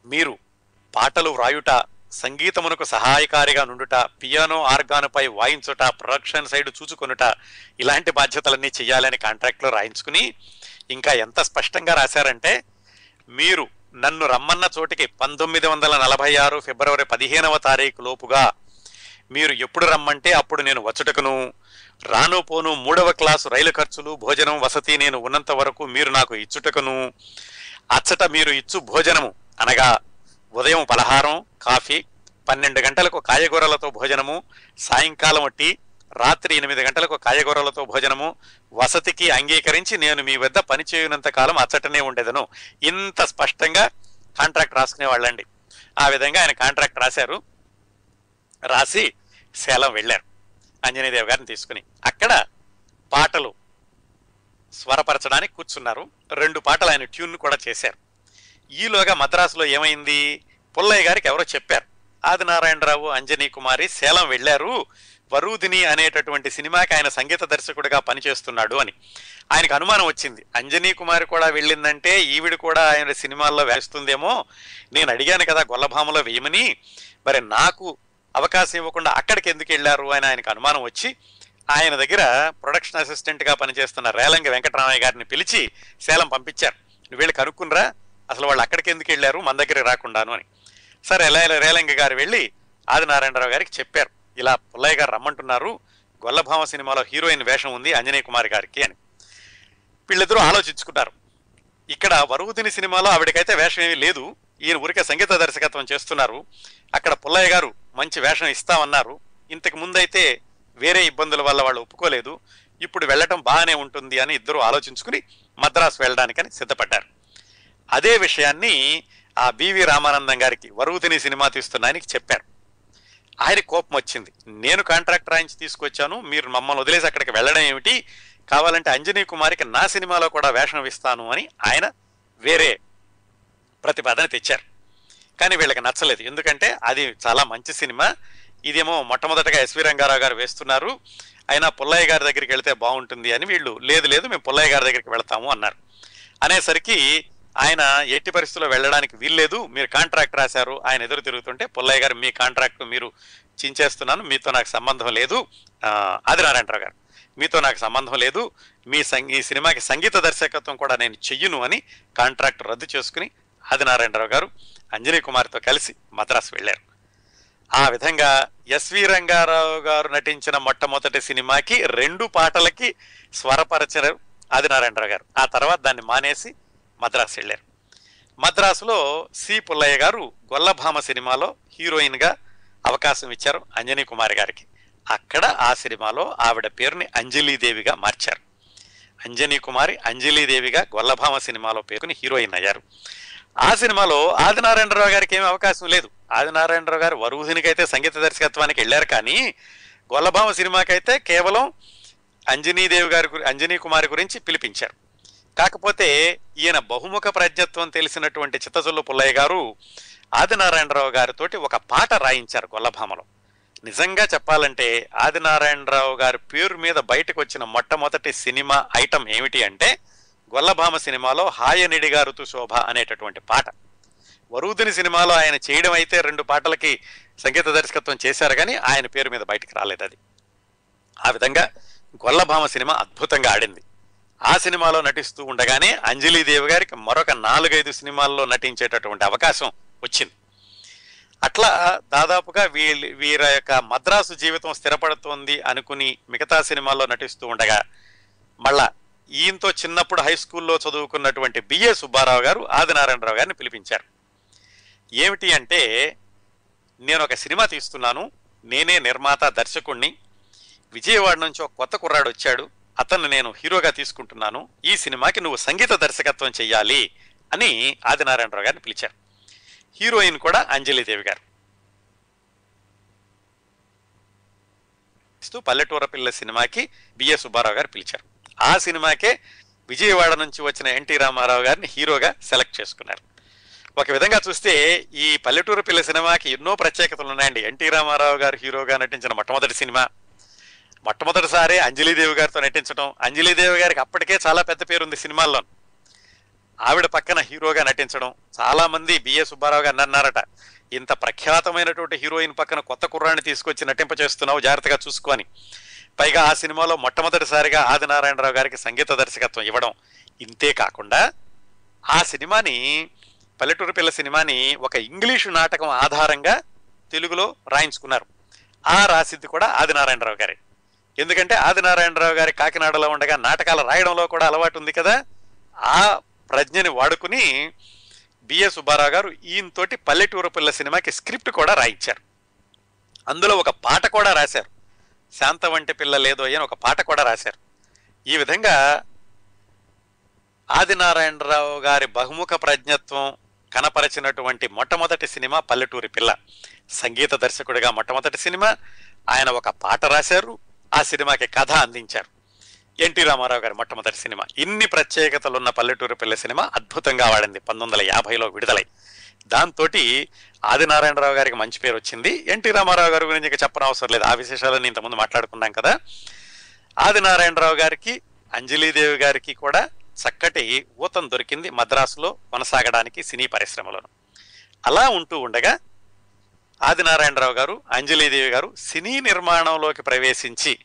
మీరు పాటలు వ్రాయుట సంగీతమునకు సహాయకారిగా నుండుట పియానో ఆర్గానుపై వాయించుట ప్రొడక్షన్ సైడ్ చూచుకొనుట ఇలాంటి బాధ్యతలన్నీ చేయాలని కాంట్రాక్ట్లో రాయించుకుని ఇంకా ఎంత స్పష్టంగా రాశారంటే మీరు నన్ను రమ్మన్న చోటికి పంతొమ్మిది వందల నలభై ఆరు ఫిబ్రవరి పదిహేనవ తారీఖు లోపుగా మీరు ఎప్పుడు రమ్మంటే అప్పుడు నేను వచ్చుటకును. రాను పోను మూడవ క్లాసు రైలు ఖర్చులు భోజనం వసతి నేను ఉన్నంత వరకు మీరు నాకు ఇచ్చుటకును. అచ్చట మీరు ఇచ్చు భోజనము అనగా ఉదయం పలహారం కాఫీ పన్నెండు గంటలకు కాయగూరలతో భోజనము సాయంకాలం టీ రాత్రి ఎనిమిది గంటలకు కాయగూరలతో భోజనము వసతికి అంగీకరించి నేను మీ వద్ద పనిచేయనంత కాలం అచ్చటనే ఉండేదను. ఇంత స్పష్టంగా కాంట్రాక్ట్ రాసుకునే వాళ్ళండి. ఆ విధంగా ఆయన కాంట్రాక్ట్ రాశారు. రాసి సేలం వెళ్ళారు. ఆంజనేయదేవి గారిని తీసుకుని అక్కడ పాటలు స్వరపరచడానికి కూర్చున్నారు. రెండు పాటలు ఆయన ట్యూన్ కూడా చేశారు. ఈలోగా మద్రాసులో ఏమైంది? పుల్లయ్య గారికి ఎవరో చెప్పారు. ఆదినారాయణరావు అంజనీ కుమారి సేలం వెళ్ళారు. వరూదిని అనేటటువంటి సినిమాకి ఆయన సంగీత దర్శకుడిగా పనిచేస్తున్నాడు అని. ఆయనకు అనుమానం వచ్చింది. అంజనీ కుమారి కూడా వెళ్ళిందంటే ఈవిడ కూడా ఆయన సినిమాల్లో వేస్తుందేమో నేను అడిగాను కదా గొల్లభామలో వేయమని. మరి నాకు అవకాశం ఇవ్వకుండా అక్కడికి ఎందుకు వెళ్ళారు అని ఆయనకు అనుమానం వచ్చి ఆయన దగ్గర ప్రొడక్షన్ అసిస్టెంట్గా పనిచేస్తున్న రేలంగి వెంకటరామయ్య గారిని పిలిచి సేలం పంపించారు. నువ్వు వెళ్ళి కనుక్కునరా అసలు వాళ్ళు అక్కడికి ఎందుకు వెళ్ళారు? మన దగ్గరికి రాకుండాను అని. సరే ఇలా రేలంగి గారు వెళ్ళి ఆదినారాయణరావు గారికి చెప్పారు. ఇలా పుల్లయ్య గారు రమ్మంటున్నారు. గొల్లభామ సినిమాలో హీరోయిన్ వేషం ఉంది ఆంజనేయ కుమార్ గారికి అని. వీళ్ళిద్దరూ ఆలోచించుకున్నారు ఇక్కడ వరుగుదిని సినిమాలో ఆవిడకైతే వేషం ఏమీ లేదు. ఈయన ఊరికే సంగీత దర్శకత్వం చేస్తున్నారు. అక్కడ పుల్లయ్య గారు మంచి వేషం ఇస్తామన్నారు. ఇంతకు ముందైతే వేరే ఇబ్బందుల వల్ల వాళ్ళు ఒప్పుకోలేదు. ఇప్పుడు వెళ్ళటం బాగానే ఉంటుంది అని ఇద్దరు ఆలోచించుకుని మద్రాసు వెళ్ళడానికని సిద్ధపడ్డారు. అదే విషయాన్ని ఆ బివి రామానందం గారికి వరుగుతిని సినిమా తీస్తున్న ఆయనకి చెప్పారు. ఆయన కోపం వచ్చింది. నేను కాంట్రాక్ట్ రాయించి తీసుకొచ్చాను మీరు మమ్మల్ని వదిలేసి అక్కడికి వెళ్ళడం ఏమిటి? కావాలంటే అంజనీ కుమారికి నా సినిమాలో కూడా వేషం ఇస్తాను అని ఆయన వేరే ప్రతిపాదన తెచ్చారు. కానీ వీళ్ళకి నచ్చలేదు. ఎందుకంటే అది చాలా మంచి సినిమా. ఇదేమో మొట్టమొదటగా ఎస్వి రంగారావు గారు వేస్తున్నారు. అయినా పుల్లయ్య గారి దగ్గరికి వెళితే బాగుంటుంది అని వీళ్ళు లేదు లేదు మేము పుల్లయ్య గారి దగ్గరికి వెళతాము అన్నారు. అనేసరికి ఆయన ఎట్టి పరిస్థితుల్లో వెళ్ళడానికి వీల్లేదు. మీరు కాంట్రాక్ట్ రాశారు. ఆయన ఎదురు తిరుగుతుంటే పుల్లయ్య గారు మీ కాంట్రాక్ట్ మీరు చించేస్తున్నాను. మీతో నాకు సంబంధం లేదు. ఆ, ఆదినారాయణరావు గారు మీతో నాకు సంబంధం లేదు. మీ సం ఈ సినిమాకి సంగీత దర్శకత్వం కూడా నేను చెయ్యను అని కాంట్రాక్ట్ రద్దు చేసుకుని ఆదినారాయణరావు గారు అంజనీ కుమార్తో కలిసి మద్రాసు వెళ్ళారు. ఆ విధంగా ఎస్వి రంగారావు గారు నటించిన మొట్టమొదటి సినిమాకి రెండు పాటలకి స్వరపరచరు ఆదినారాయణరావు గారు. ఆ తర్వాత దాన్ని మానేసి మద్రాసు వెళ్ళారు. మద్రాసులో సి పుల్లయ్య గారు గొల్లభామ సినిమాలో హీరోయిన్గా అవకాశం ఇచ్చారు అంజనీ కుమారి గారికి. అక్కడ ఆ సినిమాలో ఆవిడ పేరుని అంజలీదేవిగా మార్చారు. అంజనీ కుమారి అంజలీదేవిగా గొల్లభామ సినిమాలో పేరుని హీరోయిన్ అయ్యారు. ఆ సినిమాలో ఆదినారాయణరావు గారికి ఏమీ అవకాశం లేదు. ఆదినారాయణరావు గారు వరువునికైతే సంగీత దర్శకత్వానికి వెళ్ళారు కానీ గొల్లభామ సినిమాకైతే కేవలం అంజనీదేవి గారి గురి- అంజనీ కుమారి గురించి పిలిపించారు. కాకపోతే ఈయన బహుముఖ ప్రజ్ఞత్వం తెలిసినటువంటి చిత్తజొల్లు పుల్లయ్య గారు ఆదినారాయణరావు గారితోటి ఒక పాట రాయించారు గొల్లభామలో. నిజంగా చెప్పాలంటే ఆదినారాయణరావు గారి పేరు మీద బయటకు వచ్చిన మొట్టమొదటి సినిమా ఐటమ్ ఏమిటి అంటే గొల్లభామ సినిమాలో హాయనిడిగా ఋతుశోభ అనేటటువంటి పాట. వరుదిని సినిమాలో ఆయన చేయడం అయితే రెండు పాటలకి సంగీత దర్శకత్వం చేశారు కానీ ఆయన పేరు మీద బయటికి రాలేదు అది. ఆ విధంగా గొల్లభామ సినిమా అద్భుతంగా ఆడింది. ఆ సినిమాలో నటిస్తూ ఉండగానే అంజలీదేవి గారికి మరొక నాలుగైదు సినిమాల్లో నటించేటటువంటి అవకాశం వచ్చింది. అట్లా దాదాపుగా వీళ్ళ వీరి యొక్క మద్రాసు జీవితం స్థిరపడుతోంది అనుకుని మిగతా సినిమాల్లో నటిస్తూ ఉండగా మళ్ళా ఈయంతో చిన్నప్పుడు హై స్కూల్లో చదువుకున్నటువంటి బిఏ సుబ్బారావు గారు ఆదినారాయణరావు గారిని పిలిపించారు. ఏమిటి అంటే నేను ఒక సినిమా తీస్తున్నాను నేనే నిర్మాత దర్శకుణ్ణి విజయవాడ నుంచి ఒక కొత్త కుర్రాడు వచ్చాడు అతన్ని నేను హీరోగా తీసుకుంటున్నాను. ఈ సినిమాకి నువ్వు సంగీత దర్శకత్వం చెయ్యాలి అని ఆదినారాయణరావు గారిని పిలిచారు. హీరోయిన్ కూడా అంజలిదేవి గారు. ఇస్తూ పల్లెటూర పిల్ల సినిమాకి బిఏ సుబ్బారావు గారు పిలిచారు. ఆ సినిమాకే విజయవాడ నుంచి వచ్చిన ఎన్టీ రామారావు గారిని హీరోగా సెలెక్ట్ చేసుకున్నారు. ఒక విధంగా చూస్తే ఈ పల్లెటూరు పిల్ల సినిమాకి ఎన్నో ప్రత్యేకతలు ఉన్నాయండి. ఎన్టీ రామారావు గారు హీరోగా నటించిన మొట్టమొదటి సినిమా మొట్టమొదటిసారి అంజలీదేవి గారితో నటించడం అంజలీదేవి గారికి అప్పటికే చాలా పెద్ద పేరు ఉంది సినిమాల్లో. ఆవిడ పక్కన హీరోగా నటించడం. చాలామంది బిఏ సుబ్బారావు గారు అన్నారట ఇంత ప్రఖ్యాతమైనటువంటి హీరోయిన్ పక్కన కొత్త కుర్రాన్ని తీసుకొచ్చి నటింప చేస్తున్నావు జాగ్రత్తగా చూసుకొని. పైగా ఆ సినిమాలో మొట్టమొదటిసారిగా ఆదినారాయణరావు గారికి సంగీత దర్శకత్వం ఇవ్వడం. ఇంతే కాకుండా ఆ సినిమాని పల్లెటూరు పిల్ల సినిమాని ఒక ఇంగ్లీషు నాటకం ఆధారంగా తెలుగులో రాయించుకున్నారు. ఆ రాసిద్ది కూడా ఆదినారాయణరావు గారే. ఎందుకంటే ఆదినారాయణరావు గారి కాకినాడలో ఉండగా నాటకాలు రాయడంలో కూడా అలవాటు ఉంది కదా. ఆ ప్రజ్ఞని వాడుకుని బిఏ సుబ్బారావు గారు ఈయనతోటి పల్లెటూరు పిల్ల సినిమాకి స్క్రిప్ట్ కూడా రాయించారు. అందులో ఒక పాట కూడా రాశారు. శాంత వంటి పిల్ల లేదో అని ఒక పాట కూడా రాశారు. ఈ విధంగా ఆదినారాయణరావు గారి బహుముఖ ప్రజ్ఞత్వం కనపరచినటువంటి మొట్టమొదటి సినిమా పల్లెటూరి పిల్ల. సంగీత దర్శకుడిగా మొట్టమొదటి సినిమా. ఆయన ఒక పాట రాశారు. ఆ సినిమాకి కథ అందించారు. ఎన్టీ రామారావు గారి మొట్టమొదటి సినిమా. ఇన్ని ప్రత్యేకతలున్న పల్లెటూరు పిల్ల సినిమా అద్భుతంగా వాడింది. పంతొమ్మిది వందల యాభైలో విడుదలై. దాంతో ఆదినారాయణరావు గారికి మంచి పేరు వచ్చింది. ఎన్టీ రామారావు గారి గురించి ఇక చెప్పనవసరం లేదు. ఆ విశేషాలను ఇంతకుముందు మాట్లాడుకున్నాం కదా. ఆదినారాయణరావు గారికి అంజలీదేవి గారికి కూడా చక్కటి ఊతం దొరికింది మద్రాసులో కొనసాగడానికి సినీ పరిశ్రమలోను. అలా ఉంటూ ఉండగా ఆదినారాయణరావు గారు అంజలీదేవి గారు సినీ నిర్మాణంలోకి ప్రవేశించి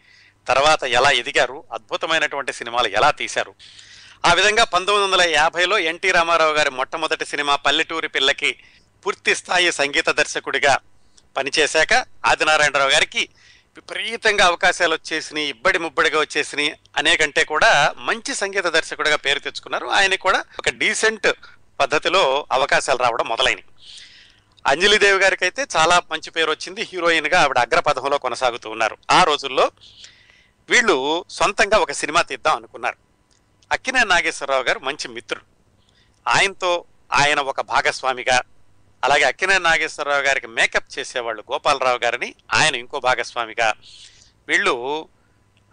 తర్వాత ఎలా ఎదిగారు అద్భుతమైనటువంటి సినిమాలు ఎలా తీశారు. ఆ విధంగా పంతొమ్మిది వందల యాభైలో ఎన్టీ రామారావు గారి మొట్టమొదటి సినిమా పల్లెటూరి పిల్లకి పూర్తి స్థాయి సంగీత దర్శకుడిగా పనిచేశాక ఆదినారాయణరావు గారికి విపరీతంగా అవకాశాలు వచ్చేసినాయి ఇబ్బడి ముబ్బడిగా వచ్చేసినాయి. అనేకంటే కూడా మంచి సంగీత దర్శకుడిగా పేరు తెచ్చుకున్నారు. ఆయన కూడా ఒక డీసెంట్ పద్ధతిలో అవకాశాలు రావడం మొదలైనవి. అంజలిదేవి గారికి అయితే చాలా మంచి పేరు వచ్చింది. హీరోయిన్గా ఆవిడ అగ్రపథంలో కొనసాగుతూ ఉన్నారు. ఆ రోజుల్లో వీళ్ళు సొంతంగా ఒక సినిమా తీద్దాం అనుకున్నారు. అక్కినే నాగేశ్వరరావు గారు మంచి మిత్రుడు. ఆయనతో ఆయన ఒక భాగస్వామిగా అలాగే అక్కినే నాగేశ్వరరావు గారికి మేకప్ చేసేవాళ్ళు గోపాలరావు గారిని ఆయన ఇంకో భాగస్వామిగా. వీళ్ళు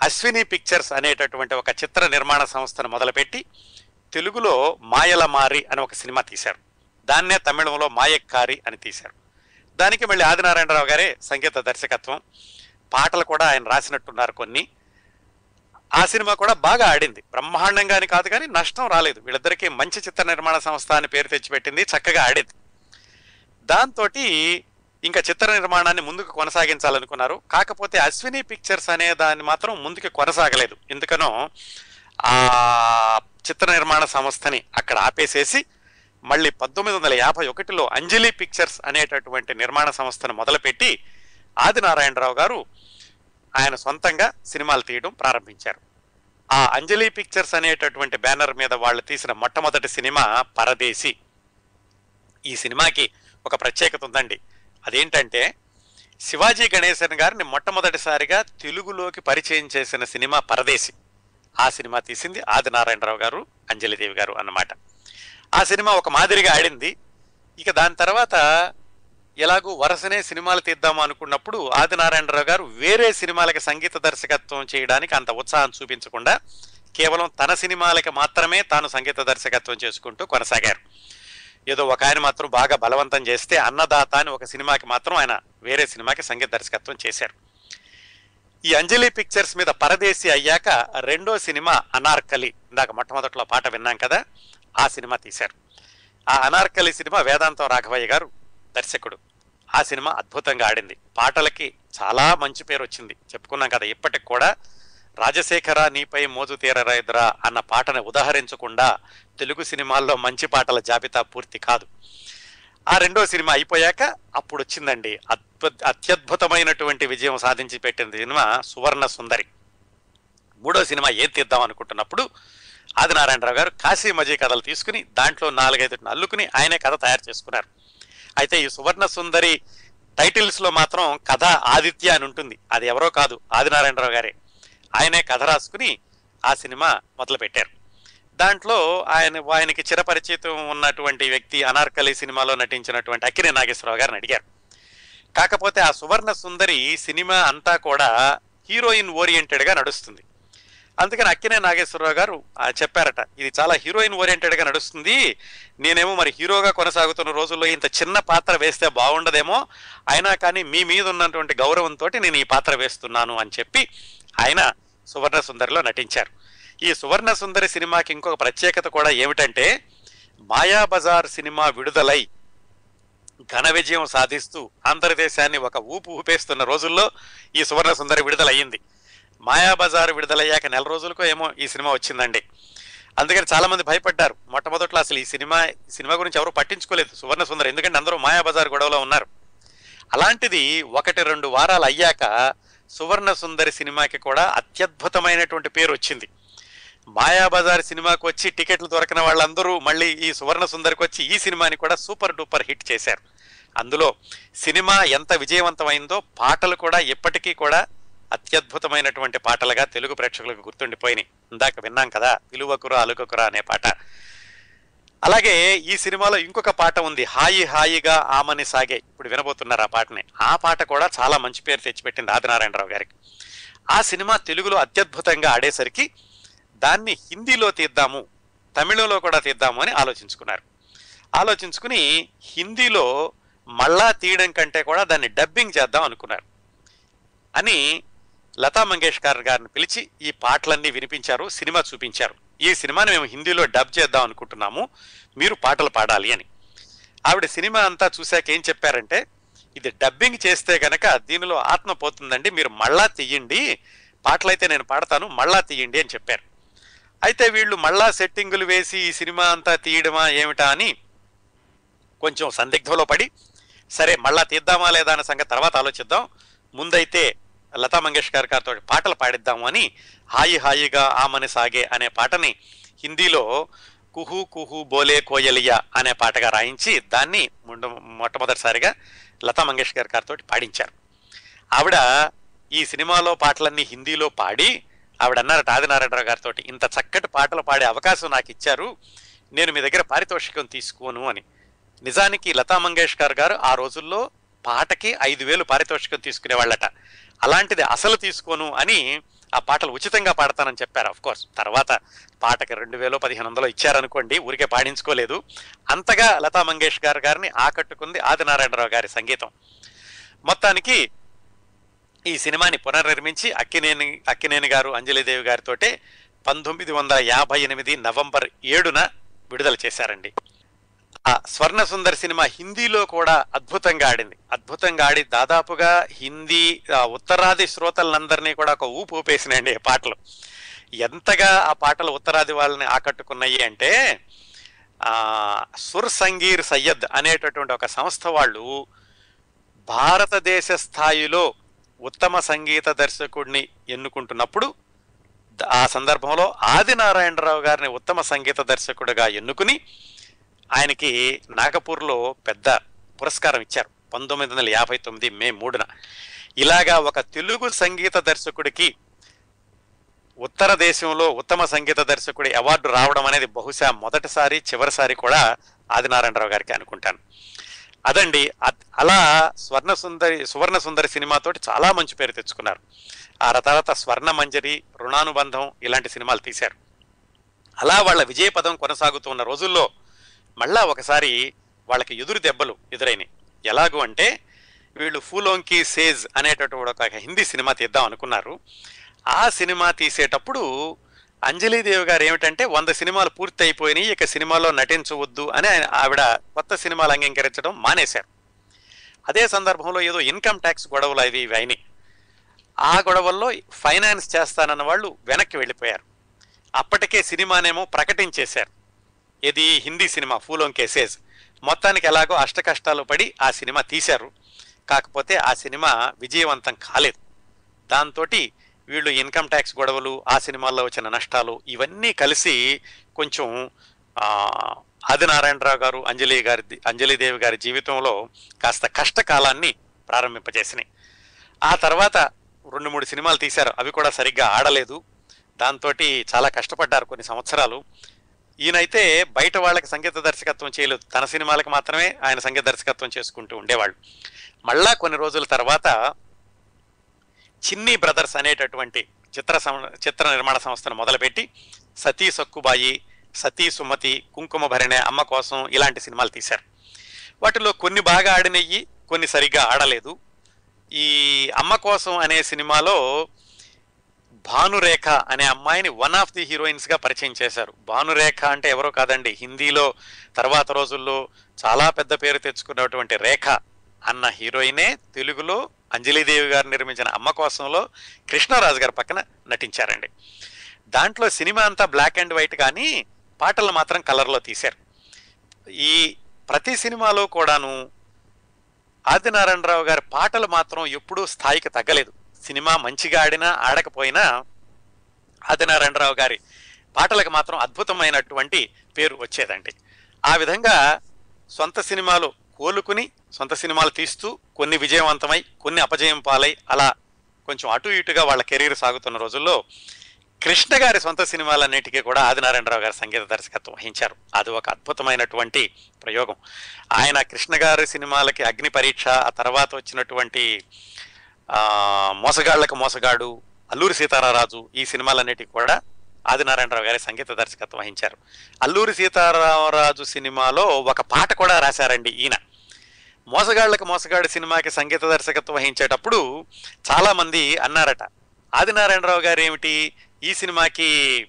అశ్విని పిక్చర్స్ అనేటటువంటి ఒక చిత్ర నిర్మాణ సంస్థను మొదలుపెట్టి తెలుగులో మాయల మారి అని ఒక సినిమా తీశారు. దాన్నే తమిళంలో మాయక్కారి అని తీశారు. దానికి మళ్ళీ ఆదినారాయణరావు గారే సంగీత దర్శకత్వం. పాటలు కూడా ఆయన రాసినట్టున్నారు కొన్ని. ఆ సినిమా కూడా బాగా ఆడింది. బ్రహ్మాండంగా అని కాదు కానీ నష్టం రాలేదు. వీళ్ళిద్దరికీ మంచి చిత్ర నిర్మాణ సంస్థ అని పేరు తెచ్చిపెట్టింది చక్కగా ఆడింది. దాంతో ఇంకా చిత్ర నిర్మాణాన్ని ముందుకు కొనసాగించాలనుకున్నారు. కాకపోతే అశ్విని పిక్చర్స్ అనే దాన్ని మాత్రం ముందుకు కొనసాగలేదు. ఎందుకనో ఆ చిత్ర నిర్మాణ సంస్థని అక్కడ ఆపేసేసి మళ్ళీ పంతొమ్మిది వందల యాభై ఒకటిలో అంజలి పిక్చర్స్ అనేటటువంటి నిర్మాణ సంస్థను మొదలుపెట్టి ఆదినారాయణరావు గారు ఆయన సొంతంగా సినిమాలు తీయడం ప్రారంభించారు. ఆ అంజలి పిక్చర్స్ అనేటటువంటి బ్యానర్ మీద వాళ్ళు తీసిన మొట్టమొదటి సినిమా పరదేశి. ఈ సినిమాకి ఒక ప్రత్యేకత ఉందండి. అదేంటంటే శివాజీ గణేశన్ గారిని మొట్టమొదటిసారిగా తెలుగులోకి పరిచయం చేసిన సినిమా పరదేశి. ఆ సినిమా తీసింది ఆదినారాయణరావు గారు అంజలిదేవి గారు అన్నమాట. ఆ సినిమా ఒక మాదిరిగా ఆడింది. ఇక దాని తర్వాత ఎలాగూ వరుసనే సినిమాలు తీద్దాం అనుకున్నప్పుడు ఆదినారాయణరావు గారు వేరే సినిమాలకి సంగీత దర్శకత్వం చేయడానికి అంత ఉత్సాహం చూపించకుండా కేవలం తన సినిమాలకి మాత్రమే తాను సంగీత దర్శకత్వం చేసుకుంటూ కొనసాగారు. ఏదో ఒక ఆయన మాత్రం బాగా బలవంతం చేస్తే అన్నదాత అని ఒక సినిమాకి మాత్రం ఆయన వేరే సినిమాకి సంగీత దర్శకత్వం చేశారు. ఈ అంజలి పిక్చర్స్ మీద పరదేశి అయ్యాక రెండో సినిమా అనార్కలి. ఇందాక మొట్టమొదట్లో పాట విన్నాం కదా. ఆ సినిమా తీశారు. ఆ అనార్కలి సినిమా వేదాంతం రాఘవయ్య గారు దర్శకుడు. ఆ సినిమా అద్భుతంగా ఆడింది. పాటలకి చాలా మంచి పేరు వచ్చింది. చెప్పుకున్నాం కదా ఇప్పటికి కూడా రాజశేఖర నీపై మోజు తీరరాయిద్రా అన్న పాటను ఉదాహరించకుండా తెలుగు సినిమాల్లో మంచి పాటల జాబితా పూర్తి కాదు. ఆ రెండో సినిమా అయిపోయాక అప్పుడు వచ్చిందండి. అద్భుత అత్యద్భుతమైనటువంటి విజయం సాధించి పెట్టిన సినిమా సువర్ణ సుందరి. మూడో సినిమా ఏం తీద్దాం అనుకుంటున్నప్పుడు ఆదినారాయణరావు గారు కాశీ మజీ కథలు తీసుకుని దాంట్లో నాలుగైదు అల్లుకుని ఆయనే కథ తయారు చేసుకున్నారు. అయితే ఈ సువర్ణ సుందరి టైటిల్స్లో మాత్రం కథ ఆదిత్య అని ఉంటుంది. అది ఎవరో కాదు ఆదినారాయణరావు గారే. ఆయనే కథ రాసుకుని ఆ సినిమా మొదలుపెట్టారు. దాంట్లో ఆయన ఆయనకి చిరపరిచితం ఉన్నటువంటి వ్యక్తి అనార్కలి సినిమాలో నటించినటువంటి అక్కినే నాగేశ్వరరావు గారిని అడిగారు. కాకపోతే ఆ సువర్ణ సుందరి సినిమా అంతా కూడా హీరోయిన్ ఓరియంటెడ్గా నడుస్తుంది. అందుకని అక్కినే నాగేశ్వరరావు గారు చెప్పారట ఇది చాలా హీరోయిన్ ఓరియంటెడ్గా నడుస్తుంది నేనేమో మరి హీరోగా కొనసాగుతున్న రోజుల్లో ఇంత చిన్న పాత్ర వేస్తే బాగుండదేమో అయినా కానీ మీ మీద ఉన్నటువంటి గౌరవంతో నేను ఈ పాత్ర వేస్తున్నాను అని చెప్పి ఆయన సువర్ణ సుందరిలో నటించారు. ఈ సువర్ణ సుందరి సినిమాకి ఇంకొక ప్రత్యేకత కూడా ఏమిటంటే మాయాబజార్ సినిమా విడుదలై ఘన విజయం సాధిస్తూ ఆంధ్రదేశాన్ని ఒక ఊపు ఊపేస్తున్న రోజుల్లో ఈ సువర్ణ సుందరి విడుదలయ్యింది. మాయాబజార్ విడుదలయ్యాక నెల రోజులకో ఏమో ఈ సినిమా వచ్చిందండి. అందుకని చాలా మంది భయపడ్డారు. మొట్టమొదట్లో అసలు ఈ సినిమా సినిమా గురించి ఎవరు పట్టించుకోలేదు. సువర్ణ సుందర్ ఎందుకంటే అందరూ మాయాబజార్ గొడవలో ఉన్నారు. అలాంటిది ఒకటి రెండు వారాలు అయ్యాక సువర్ణ సుందరి సినిమాకి కూడా అత్యద్భుతమైనటువంటి పేరు వచ్చింది. మాయాబజార్ సినిమాకి వచ్చి టికెట్లు దొరకని వాళ్ళందరూ మళ్ళీ ఈ సువర్ణ సుందరికి వచ్చి ఈ సినిమాని కూడా సూపర్ డూపర్ హిట్ చేశారు. అందులో సినిమా ఎంత విజయవంతమైందో పాటలు కూడా ఎప్పటికీ కూడా అత్యద్భుతమైనటువంటి పాటలుగా తెలుగు ప్రేక్షకులకు గుర్తుండిపోయినాయి. ఇందాక విన్నాం కదా విలువకురా అలుకకురా అనే పాట. అలాగే ఈ సినిమాలో ఇంకొక పాట ఉంది హాయి హాయిగా ఆమని సాగే. ఇప్పుడు వినబోతున్నారు ఆ పాటని. ఆ పాట కూడా చాలా మంచి పేరు తెచ్చిపెట్టింది ఆదినారాయణరావు గారికి. ఆ సినిమా తెలుగులో అత్యద్భుతంగా ఆడేసరికి దాన్ని హిందీలో తీద్దాము తమిళంలో కూడా తీద్దాము అని ఆలోచించుకున్నారు. ఆలోచించుకుని హిందీలో మళ్ళా తీయడం కంటే కూడా దాన్ని డబ్బింగ్ చేద్దాం అనుకున్నారు. అని లతా మంగేష్కర్ గారిని పిలిచి ఈ పాటలన్నీ వినిపించారు సినిమా చూపించారు. ఈ సినిమాని మేము హిందీలో డబ్ చేద్దాం అనుకుంటున్నాము మీరు పాటలు పాడాలి అని. ఆవిడ సినిమా అంతా చూశాక ఏం చెప్పారంటే ఇది డబ్బింగ్ చేస్తే గనక దీనిలో ఆత్మ పోతుందండి మీరు మళ్ళా తీయండి పాటలైతే నేను పాడతాను మళ్ళా తీయండి అని చెప్పారు. అయితే వీళ్ళు మళ్ళా సెట్టింగులు వేసి ఈ సినిమా అంతా తీయడమా ఏమిటా అని కొంచెం సందిగ్ధంలో పడి సరే మళ్ళా తీద్దామా లేదా అనే సంగతి తర్వాత ఆలోచిద్దాం ముందైతే లతా మంగేష్కర్ గారితో పాటలు పాడిద్దాము అని హాయి హాయిగా ఆమని సాగే అనే పాటని హిందీలో కుహు కుహు బోలే కోయలియా అనే పాటగా రాయించి దాన్ని ముందు మొట్టమొదటిసారిగా లతా మంగేష్కర్ గారితో పాడించారు. ఆవిడ ఈ సినిమాలో పాటలన్నీ హిందీలో పాడి ఆవిడ అన్నారట ఆదినారాయణరావు గారితో ఇంత చక్కటి పాటలు పాడే అవకాశం నాకు ఇచ్చారు నేను మీ దగ్గర పారితోషికం తీసుకోను అని. నిజానికి లతా మంగేష్కర్ గారు ఆ రోజుల్లో పాటకి ఐదు వేలు పారితోషికం తీసుకునేవాళ్ళట అలాంటిది అసలు తీసుకోను అని ఆ పాటలు ఉచితంగా పాడతానని చెప్పారు అఫ్ కోర్స్ తర్వాత పాటకి రెండు వేలు పదిహేను వందలు ఇచ్చారనుకోండి ఊరికే పాడించుకోలేదు. అంతగా లతా మంగేష్కర్ గారిని ఆకట్టుకుంది ఆదినారాయణరావు గారి సంగీతం. మొత్తానికి ఈ సినిమాని పునర్నిర్మించి అక్కినేని అక్కినేని గారు అంజలిదేవి గారితోటే పంతొమ్మిది వందల యాభై ఎనిమిది నవంబర్ ఏడున విడుదల చేశారండి. ఆ స్వర్ణ సుందర్ సినిమా హిందీలో కూడా అద్భుతంగా ఆడింది. అద్భుతంగా ఆడి దాదాపుగా హిందీ ఉత్తరాది శ్రోతలందరినీ కూడా ఒక ఊపు ఊపేసినాయండి పాటలు. ఎంతగా ఆ పాటలు ఉత్తరాది వాళ్ళని ఆకట్టుకున్నాయి అంటే ఆ, సుర్ సంగీర్ సయ్యద్ అనేటటువంటి ఒక సంస్థ వాళ్ళు భారతదేశ స్థాయిలో ఉత్తమ సంగీత దర్శకుడిని ఎన్నుకుంటున్నప్పుడు ఆ సందర్భంలో ఆదినారాయణరావు గారిని ఉత్తమ సంగీత దర్శకుడిగా ఎన్నుకుని ఆయనకి నాగపూర్లో పెద్ద పురస్కారం ఇచ్చారు. పంతొమ్మిది వందల యాభై తొమ్మిది మే మూడున. ఇలాగా ఒక తెలుగు సంగీత దర్శకుడికి ఉత్తర దేశంలో ఉత్తమ సంగీత దర్శకుడి అవార్డు రావడం అనేది బహుశా మొదటిసారి చివరిసారి కూడా ఆదినారాయణరావు గారికి అనుకుంటాను. అదండి అలా స్వర్ణ సుందరి సువర్ణ సుందరి సినిమాతోటి చాలా మంచి పేరు తెచ్చుకున్నారు. ఆ తర్వాత స్వర్ణ మంజరి రుణానుబంధం ఇలాంటి సినిమాలు తీశారు. అలా వాళ్ళ విజయ పదం కొనసాగుతున్న రోజుల్లో మళ్ళా ఒకసారి వాళ్ళకి ఎదురు దెబ్బలు ఎదురైనాయి. ఎలాగూ అంటే వీళ్ళు ఫూలోంకి సేజ్ అనేటటువంటి ఒక హిందీ సినిమా తీద్దాం అనుకున్నారు. ఆ సినిమా తీసేటప్పుడు అంజలీదేవి గారు ఏమిటంటే వంద సినిమాలు పూర్తి అయిపోయినాయి ఇక సినిమాలో నటించవద్దు అని ఆయన- ఆవిడ కొత్త సినిమాలు అంగీకరించడం మానేశారు. అదే సందర్భంలో ఏదో ఇన్కమ్ ట్యాక్స్ గొడవలు అవి ఇవి అయినాయి. ఆ గొడవల్లో ఫైనాన్స్ చేస్తానన్న వాళ్ళు వెనక్కి వెళ్ళిపోయారు. అప్పటికే సినిమానేమో ప్రకటించేశారు. ఇది హిందీ సినిమా ఫూలోం కేసేజ్. మొత్తానికి ఎలాగో అష్ట కష్టాలు పడి ఆ సినిమా తీశారు. కాకపోతే ఆ సినిమా విజయవంతం కాలేదు. దాంతో వీళ్ళు ఇన్కమ్ ట్యాక్స్ గొడవలు ఆ సినిమాల్లో వచ్చిన నష్టాలు ఇవన్నీ కలిసి కొంచెం ఆది ఆదినారాయణరావు గారు అంజలి గారి అంజలిదేవి గారి జీవితంలో కాస్త కష్టకాలాన్ని ప్రారంభింపజేసినాయి. ఆ తర్వాత రెండు మూడు సినిమాలు తీశారు. అవి కూడా సరిగ్గా ఆడలేదు. దాంతో చాలా కష్టపడ్డారు కొన్ని సంవత్సరాలు. ఈయనైతే బయట వాళ్ళకి సంగీత దర్శకత్వం చేయలేదు. తన సినిమాలకు మాత్రమే ఆయన సంగీత దర్శకత్వం చేసుకుంటూ ఉండేవాళ్ళు. మళ్ళా కొన్ని రోజుల తర్వాత చిన్ని బ్రదర్స్ అనేటటువంటి చిత్ర సం- చిత్ర నిర్మాణ సంస్థను మొదలుపెట్టి సతీ సక్కుబాయి సతీ సుమతి కుంకుమ భరిణే అమ్మ కోసం ఇలాంటి సినిమాలు తీశారు. వాటిలో కొన్ని బాగా ఆడినయ్యి కొన్ని సరిగ్గా ఆడలేదు. ఈ అమ్మ కోసం అనే సినిమాలో భానురేఖ అనే అమ్మాయిని వన్ ఆఫ్ ది హీరోయిన్స్గా పరిచయం చేశారు. భానురేఖ అంటే ఎవరో కాదండి హిందీలో తర్వాత రోజుల్లో చాలా పెద్ద పేరు తెచ్చుకున్నటువంటి రేఖ అన్న హీరోయినే తెలుగులో అంజలీదేవి గారు నిర్మించిన అమ్మ కోసంలో కృష్ణరాజు గారి పక్కన నటించారండి. దాంట్లో సినిమా అంతా బ్లాక్ అండ్ వైట్ కానీ పాటలు మాత్రం కలర్లో తీశారు. ఈ ప్రతి సినిమాలో కూడాను ఆదినారాయణరావు గారి పాటలు మాత్రం ఎప్పుడూ స్థాయికి తగ్గలేదు. సినిమా మంచిగా ఆడినా ఆడకపోయినా ఆదినారాయణరావు గారి పాటలకు మాత్రం అద్భుతమైనటువంటి పేరు వచ్చేదండి. ఆ విధంగా సొంత సినిమాలు కోలుకుని సొంత సినిమాలు తీస్తూ కొన్ని విజయవంతమై కొన్ని అపజయం పాలై అలా కొంచెం అటు ఇటుగా వాళ్ళ కెరీర్ సాగుతున్న రోజుల్లో కృష్ణ గారి సొంత సినిమాలన్నిటికీ కూడా ఆదినారాయణరావు గారి సంగీత దర్శకత్వం వహించారు. అది ఒక అద్భుతమైనటువంటి ప్రయోగం. ఆయన కృష్ణ గారి సినిమాలకి అగ్ని పరీక్ష ఆ తర్వాత వచ్చినటువంటి మోసగాళ్ళకు మోసగాడు అల్లూరి సీతారారాజు ఈ సినిమాలన్నిటికీ కూడా ఆదినారాయణరావు గారి సంగీత దర్శకత్వం వహించారు. అల్లూరి సీతారామరాజు సినిమాలో ఒక పాట కూడా రాశారండి ఈయన. మోసగాళ్ళకు మోసగాడు సినిమాకి సంగీత దర్శకత్వం వహించేటప్పుడు చాలామంది అన్నారట ఆదినారాయణరావు గారు ఏమిటి ఈ సినిమాకి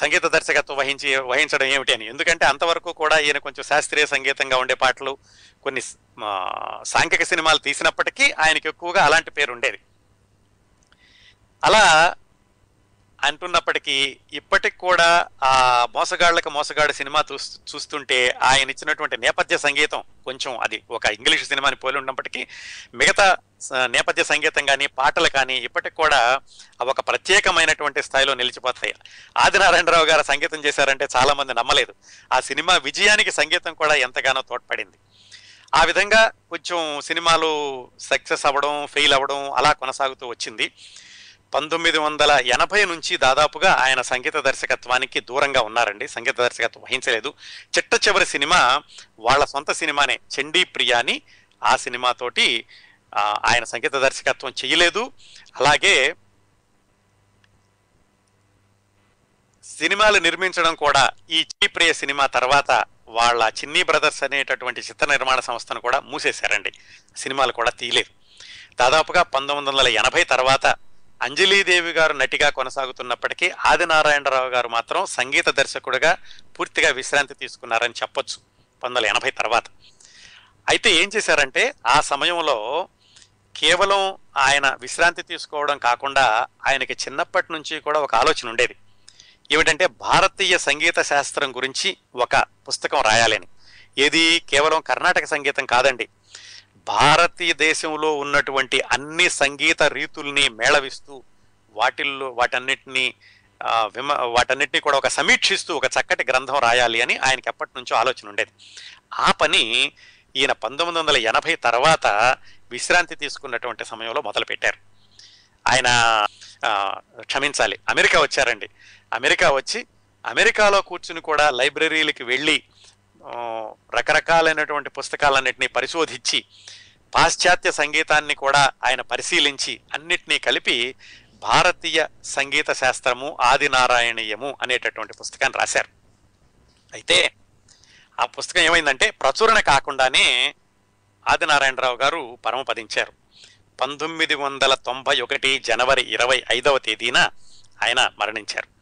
సంగీత దర్శకత్వం వహించి వహించడం ఏమిటి అని. ఎందుకంటే అంతవరకు కూడా ఈయన కొంచెం శాస్త్రీయ సంగీతంగా ఉండే పాటలు కొన్ని సాంఘిక సినిమాలు తీసినప్పటికీ ఆయనకి ఎక్కువగా అలాంటి పేరు ఉండేది. అలా అంటున్నప్పటికీ ఇప్పటికి కూడా ఆ మోసగాళ్ళకు మోసగాడు సినిమా చూస్తుంటే ఆయన ఇచ్చినటువంటి నేపథ్య సంగీతం కొంచెం అది ఒక ఇంగ్లీష్ సినిమాని పోలి ఉన్నప్పటికీ మిగతా నేపథ్య సంగీతం కానీ పాటలు కానీ ఇప్పటికి కూడా అవి ఒక ప్రత్యేకమైనటువంటి స్థాయిలో నిలిచిపోతాయి. ఆదినారాయణరావు గారు సంగీతం చేశారంటే చాలా మంది నమ్మలేదు. ఆ సినిమా విజయానికి సంగీతం కూడా ఎంతగానో తోడ్పడింది. ఆ విధంగా కొంచెం సినిమాలు సక్సెస్ అవ్వడం ఫెయిల్ అవ్వడం అలా కొనసాగుతూ వచ్చింది. పంతొమ్మిది వందల ఎనభై నుంచి దాదాపుగా ఆయన సంగీత దర్శకత్వానికి దూరంగా ఉన్నారండి. సంగీత దర్శకత్వం వహించలేదు. చిట్ట చివరి సినిమా వాళ్ళ సొంత సినిమానే చండీ ప్రియాని ఆ సినిమాతోటి ఆయన సంగీత దర్శకత్వం చేయలేదు. అలాగే సినిమాలు నిర్మించడం కూడా ఈ చండీ ప్రియ సినిమా తర్వాత వాళ్ళ చిన్ని బ్రదర్స్ అనేటటువంటి చిత్ర నిర్మాణ సంస్థను కూడా మూసేశారండి. సినిమాలు కూడా తీయలేదు. దాదాపుగా పంతొమ్మిది వందల ఎనభై తర్వాత అంజలీదేవి గారు నటిగా కొనసాగుతున్నప్పటికీ ఆదినారాయణరావు గారు మాత్రం సంగీత దర్శకుడిగా పూర్తిగా విశ్రాంతి తీసుకున్నారని చెప్పొచ్చు పంతొమ్మిది వందల ఎనభై తర్వాత. అయితే ఏం చేశారంటే ఆ సమయంలో కేవలం ఆయన విశ్రాంతి తీసుకోవడం కాకుండా ఆయనకి చిన్నప్పటి నుంచి కూడా ఒక ఆలోచన ఉండేది. ఏమిటంటే భారతీయ సంగీత శాస్త్రం గురించి ఒక పుస్తకం రాయాలని. ఏది కేవలం కర్ణాటక సంగీతం కాదండి. భారతదేశంలో ఉన్నటువంటి అన్ని సంగీత రీతుల్ని మేళవిస్తూ వాటిల్లో వాటన్నిటిని విమ వాటన్నిటిని కూడా ఒక సమీక్షిస్తూ ఒక చక్కటి గ్రంథం రాయాలి అని ఆయనకి ఎప్పటి నుంచో ఆలోచన ఉండేది. ఆ పని ఈయన పంతొమ్మిది వందల ఎనభై తర్వాత విశ్రాంతి తీసుకున్నటువంటి సమయంలో మొదలుపెట్టారు. ఆయన క్షమించాలి అమెరికా వచ్చారండి. అమెరికా వచ్చి అమెరికాలో కూర్చుని కూడా లైబ్రరీలకి వెళ్ళి రకరకాలైనటువంటి పుస్తకాలన్నింటినీ పరిశోధించి పాశ్చాత్య సంగీతాన్ని కూడా ఆయన పరిశీలించి అన్నిటినీ కలిపి భారతీయ సంగీత శాస్త్రము ఆదినారాయణీయము అనేటటువంటి పుస్తకాన్ని రాశారు. అయితే ఆ పుస్తకం ఏమైందంటే ప్రచురణ కాకుండానే ఆదినారాయణరావు గారు పరమపదించారు. పంతొమ్మిది వందల తొంభై ఒకటి జనవరి ఇరవై ఐదవ తేదీన ఆయన మరణించారు.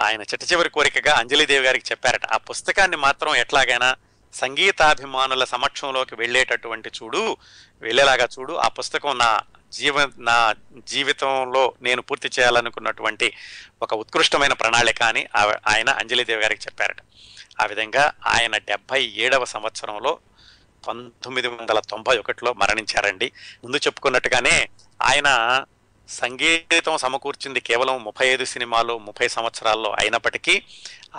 ఆయన చిట్ట చివరి కోరికగా అంజలిదేవి గారికి చెప్పారట ఆ పుస్తకాన్ని మాత్రం ఎట్లాగైనా సంగీతాభిమానుల సమక్షంలోకి వెళ్ళేటటువంటి చూడు వెళ్ళేలాగా చూడు ఆ పుస్తకం నా జీవ నా జీవితంలో నేను పూర్తి చేయాలనుకున్నటువంటి ఒక ఉత్కృష్టమైన ప్రణాళిక అని ఆ- ఆయన అంజలిదేవి గారికి చెప్పారట. ఆ విధంగా ఆయన డెబ్బై ఏడవ సంవత్సరంలో పంతొమ్మిది వందల తొంభై ఒకటిలో మరణించారండి. ముందు చెప్పుకున్నట్టుగానే ఆయన సంగీతం సమకూర్చింది కేవలం ముప్పై ఐదు సినిమాలు ముప్పై సంవత్సరాల్లో అయినప్పటికీ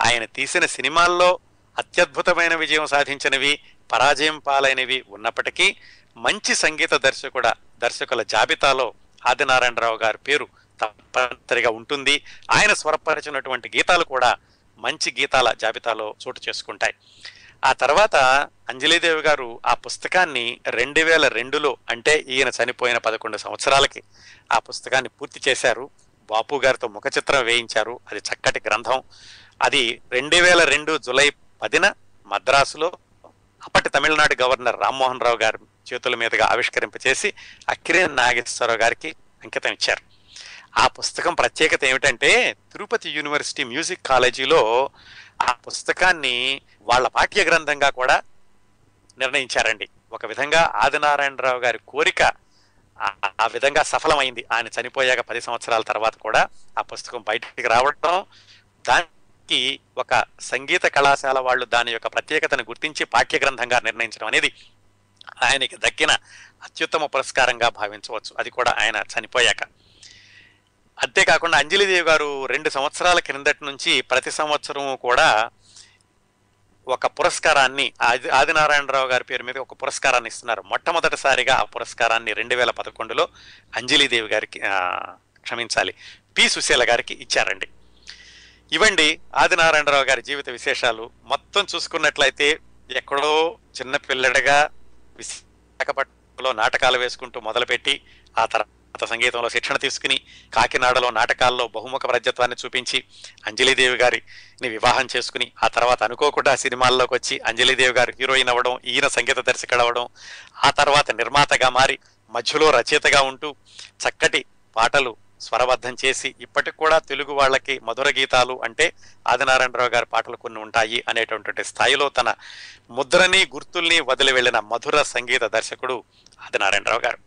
ఆయన తీసిన సినిమాల్లో అత్యద్భుతమైన విజయం సాధించినవి పరాజయం పాలైనవి ఉన్నప్పటికీ మంచి సంగీత దర్శకుడ దర్శకుల జాబితాలో ఆదినారాయణరావు గారి పేరు తప్పనిసరిగా ఉంటుంది. ఆయన స్వరపరిచినటువంటి గీతాలు కూడా మంచి గీతాల జాబితాలో చోటు చేసుకుంటాయి. ఆ తర్వాత అంజలీదేవి గారు ఆ పుస్తకాన్ని రెండు వేల రెండులో అంటే ఈయన చనిపోయిన పదకొండు సంవత్సరాలకి ఆ పుస్తకాన్ని పూర్తి చేశారు. బాపు గారితో ముఖ చిత్రం వేయించారు. అది చక్కటి గ్రంథం. అది రెండు వేల రెండు జులై పదిన మద్రాసులో అప్పటి తమిళనాడు గవర్నర్ రామ్మోహన్ రావు గారి చేతుల మీదుగా ఆవిష్కరింపచేసి అక్కిరే నాగేశ్వరరావు గారికి అంకితం ఇచ్చారు. ఆ పుస్తకం ప్రత్యేకత ఏమిటంటే తిరుపతి యూనివర్సిటీ మ్యూజిక్ కాలేజీలో ఆ పుస్తకాన్ని వాళ్ళ పాఠ్య గ్రంథంగా కూడా నిర్ణయించారండి. ఒక విధంగా ఆదినారాయణరావు గారి కోరిక ఆ- విధంగా సఫలమైంది. ఆయన చనిపోయాక పది సంవత్సరాల తర్వాత కూడా ఆ పుస్తకం బయటికి రావడం దానికి ఒక సంగీత కళాశాల వాళ్ళు దాని యొక్క ప్రత్యేకతను గుర్తించి పాఠ్య గ్రంథంగా నిర్ణయించడం అనేది ఆయనకి దక్కిన అత్యుత్తమ పురస్కారంగా భావించవచ్చు. అది కూడా ఆయన చనిపోయాక. అంతేకాకుండా అంజలిదేవి గారు రెండు సంవత్సరాల క్రిందటి నుంచి ప్రతి సంవత్సరం కూడా ఒక పురస్కారాన్ని ఆది ఆదినారాయణరావు గారి పేరు మీద ఒక పురస్కారాన్ని ఇస్తున్నారు. మొట్టమొదటిసారిగా ఆ పురస్కారాన్ని రెండు వేల పదకొండులో అంజలిదేవి గారికి క్షమించాలి పి సుశీల గారికి ఇచ్చారండి. ఇవండి ఆదినారాయణరావు గారి జీవిత విశేషాలు. మొత్తం చూసుకున్నట్లయితే ఎక్కడో చిన్న పిల్లడగా విశాఖపట్నంలో నాటకాలు వేసుకుంటూ మొదలుపెట్టి ఆ తర్వాత సంగీతంలో శిక్షణ తీసుకుని కాకినాడలో నాటకాల్లో బహుముఖ ప్రజత్వాన్ని చూపించి అంజలిదేవి గారిని వివాహం చేసుకుని ఆ తర్వాత అనుకోకుండా సినిమాల్లోకి వచ్చి అంజలిదేవి గారు హీరోయిన్ అవ్వడం ఈయన సంగీత దర్శకుడు అవ్వడం ఆ తర్వాత నిర్మాతగా మారి మధ్యలో రచయితగా ఉంటూ చక్కటి పాటలు స్వరబద్ధం చేసి ఇప్పటికి కూడా తెలుగు వాళ్ళకి మధుర గీతాలు అంటే ఆదినారాయణరావు గారి పాటలు కొన్ని ఉంటాయి అనేటటువంటి స్థాయిలో తన ముద్రని గుర్తుల్ని వదిలి వెళ్ళిన మధుర సంగీత దర్శకుడు ఆదినారాయణరావు గారు.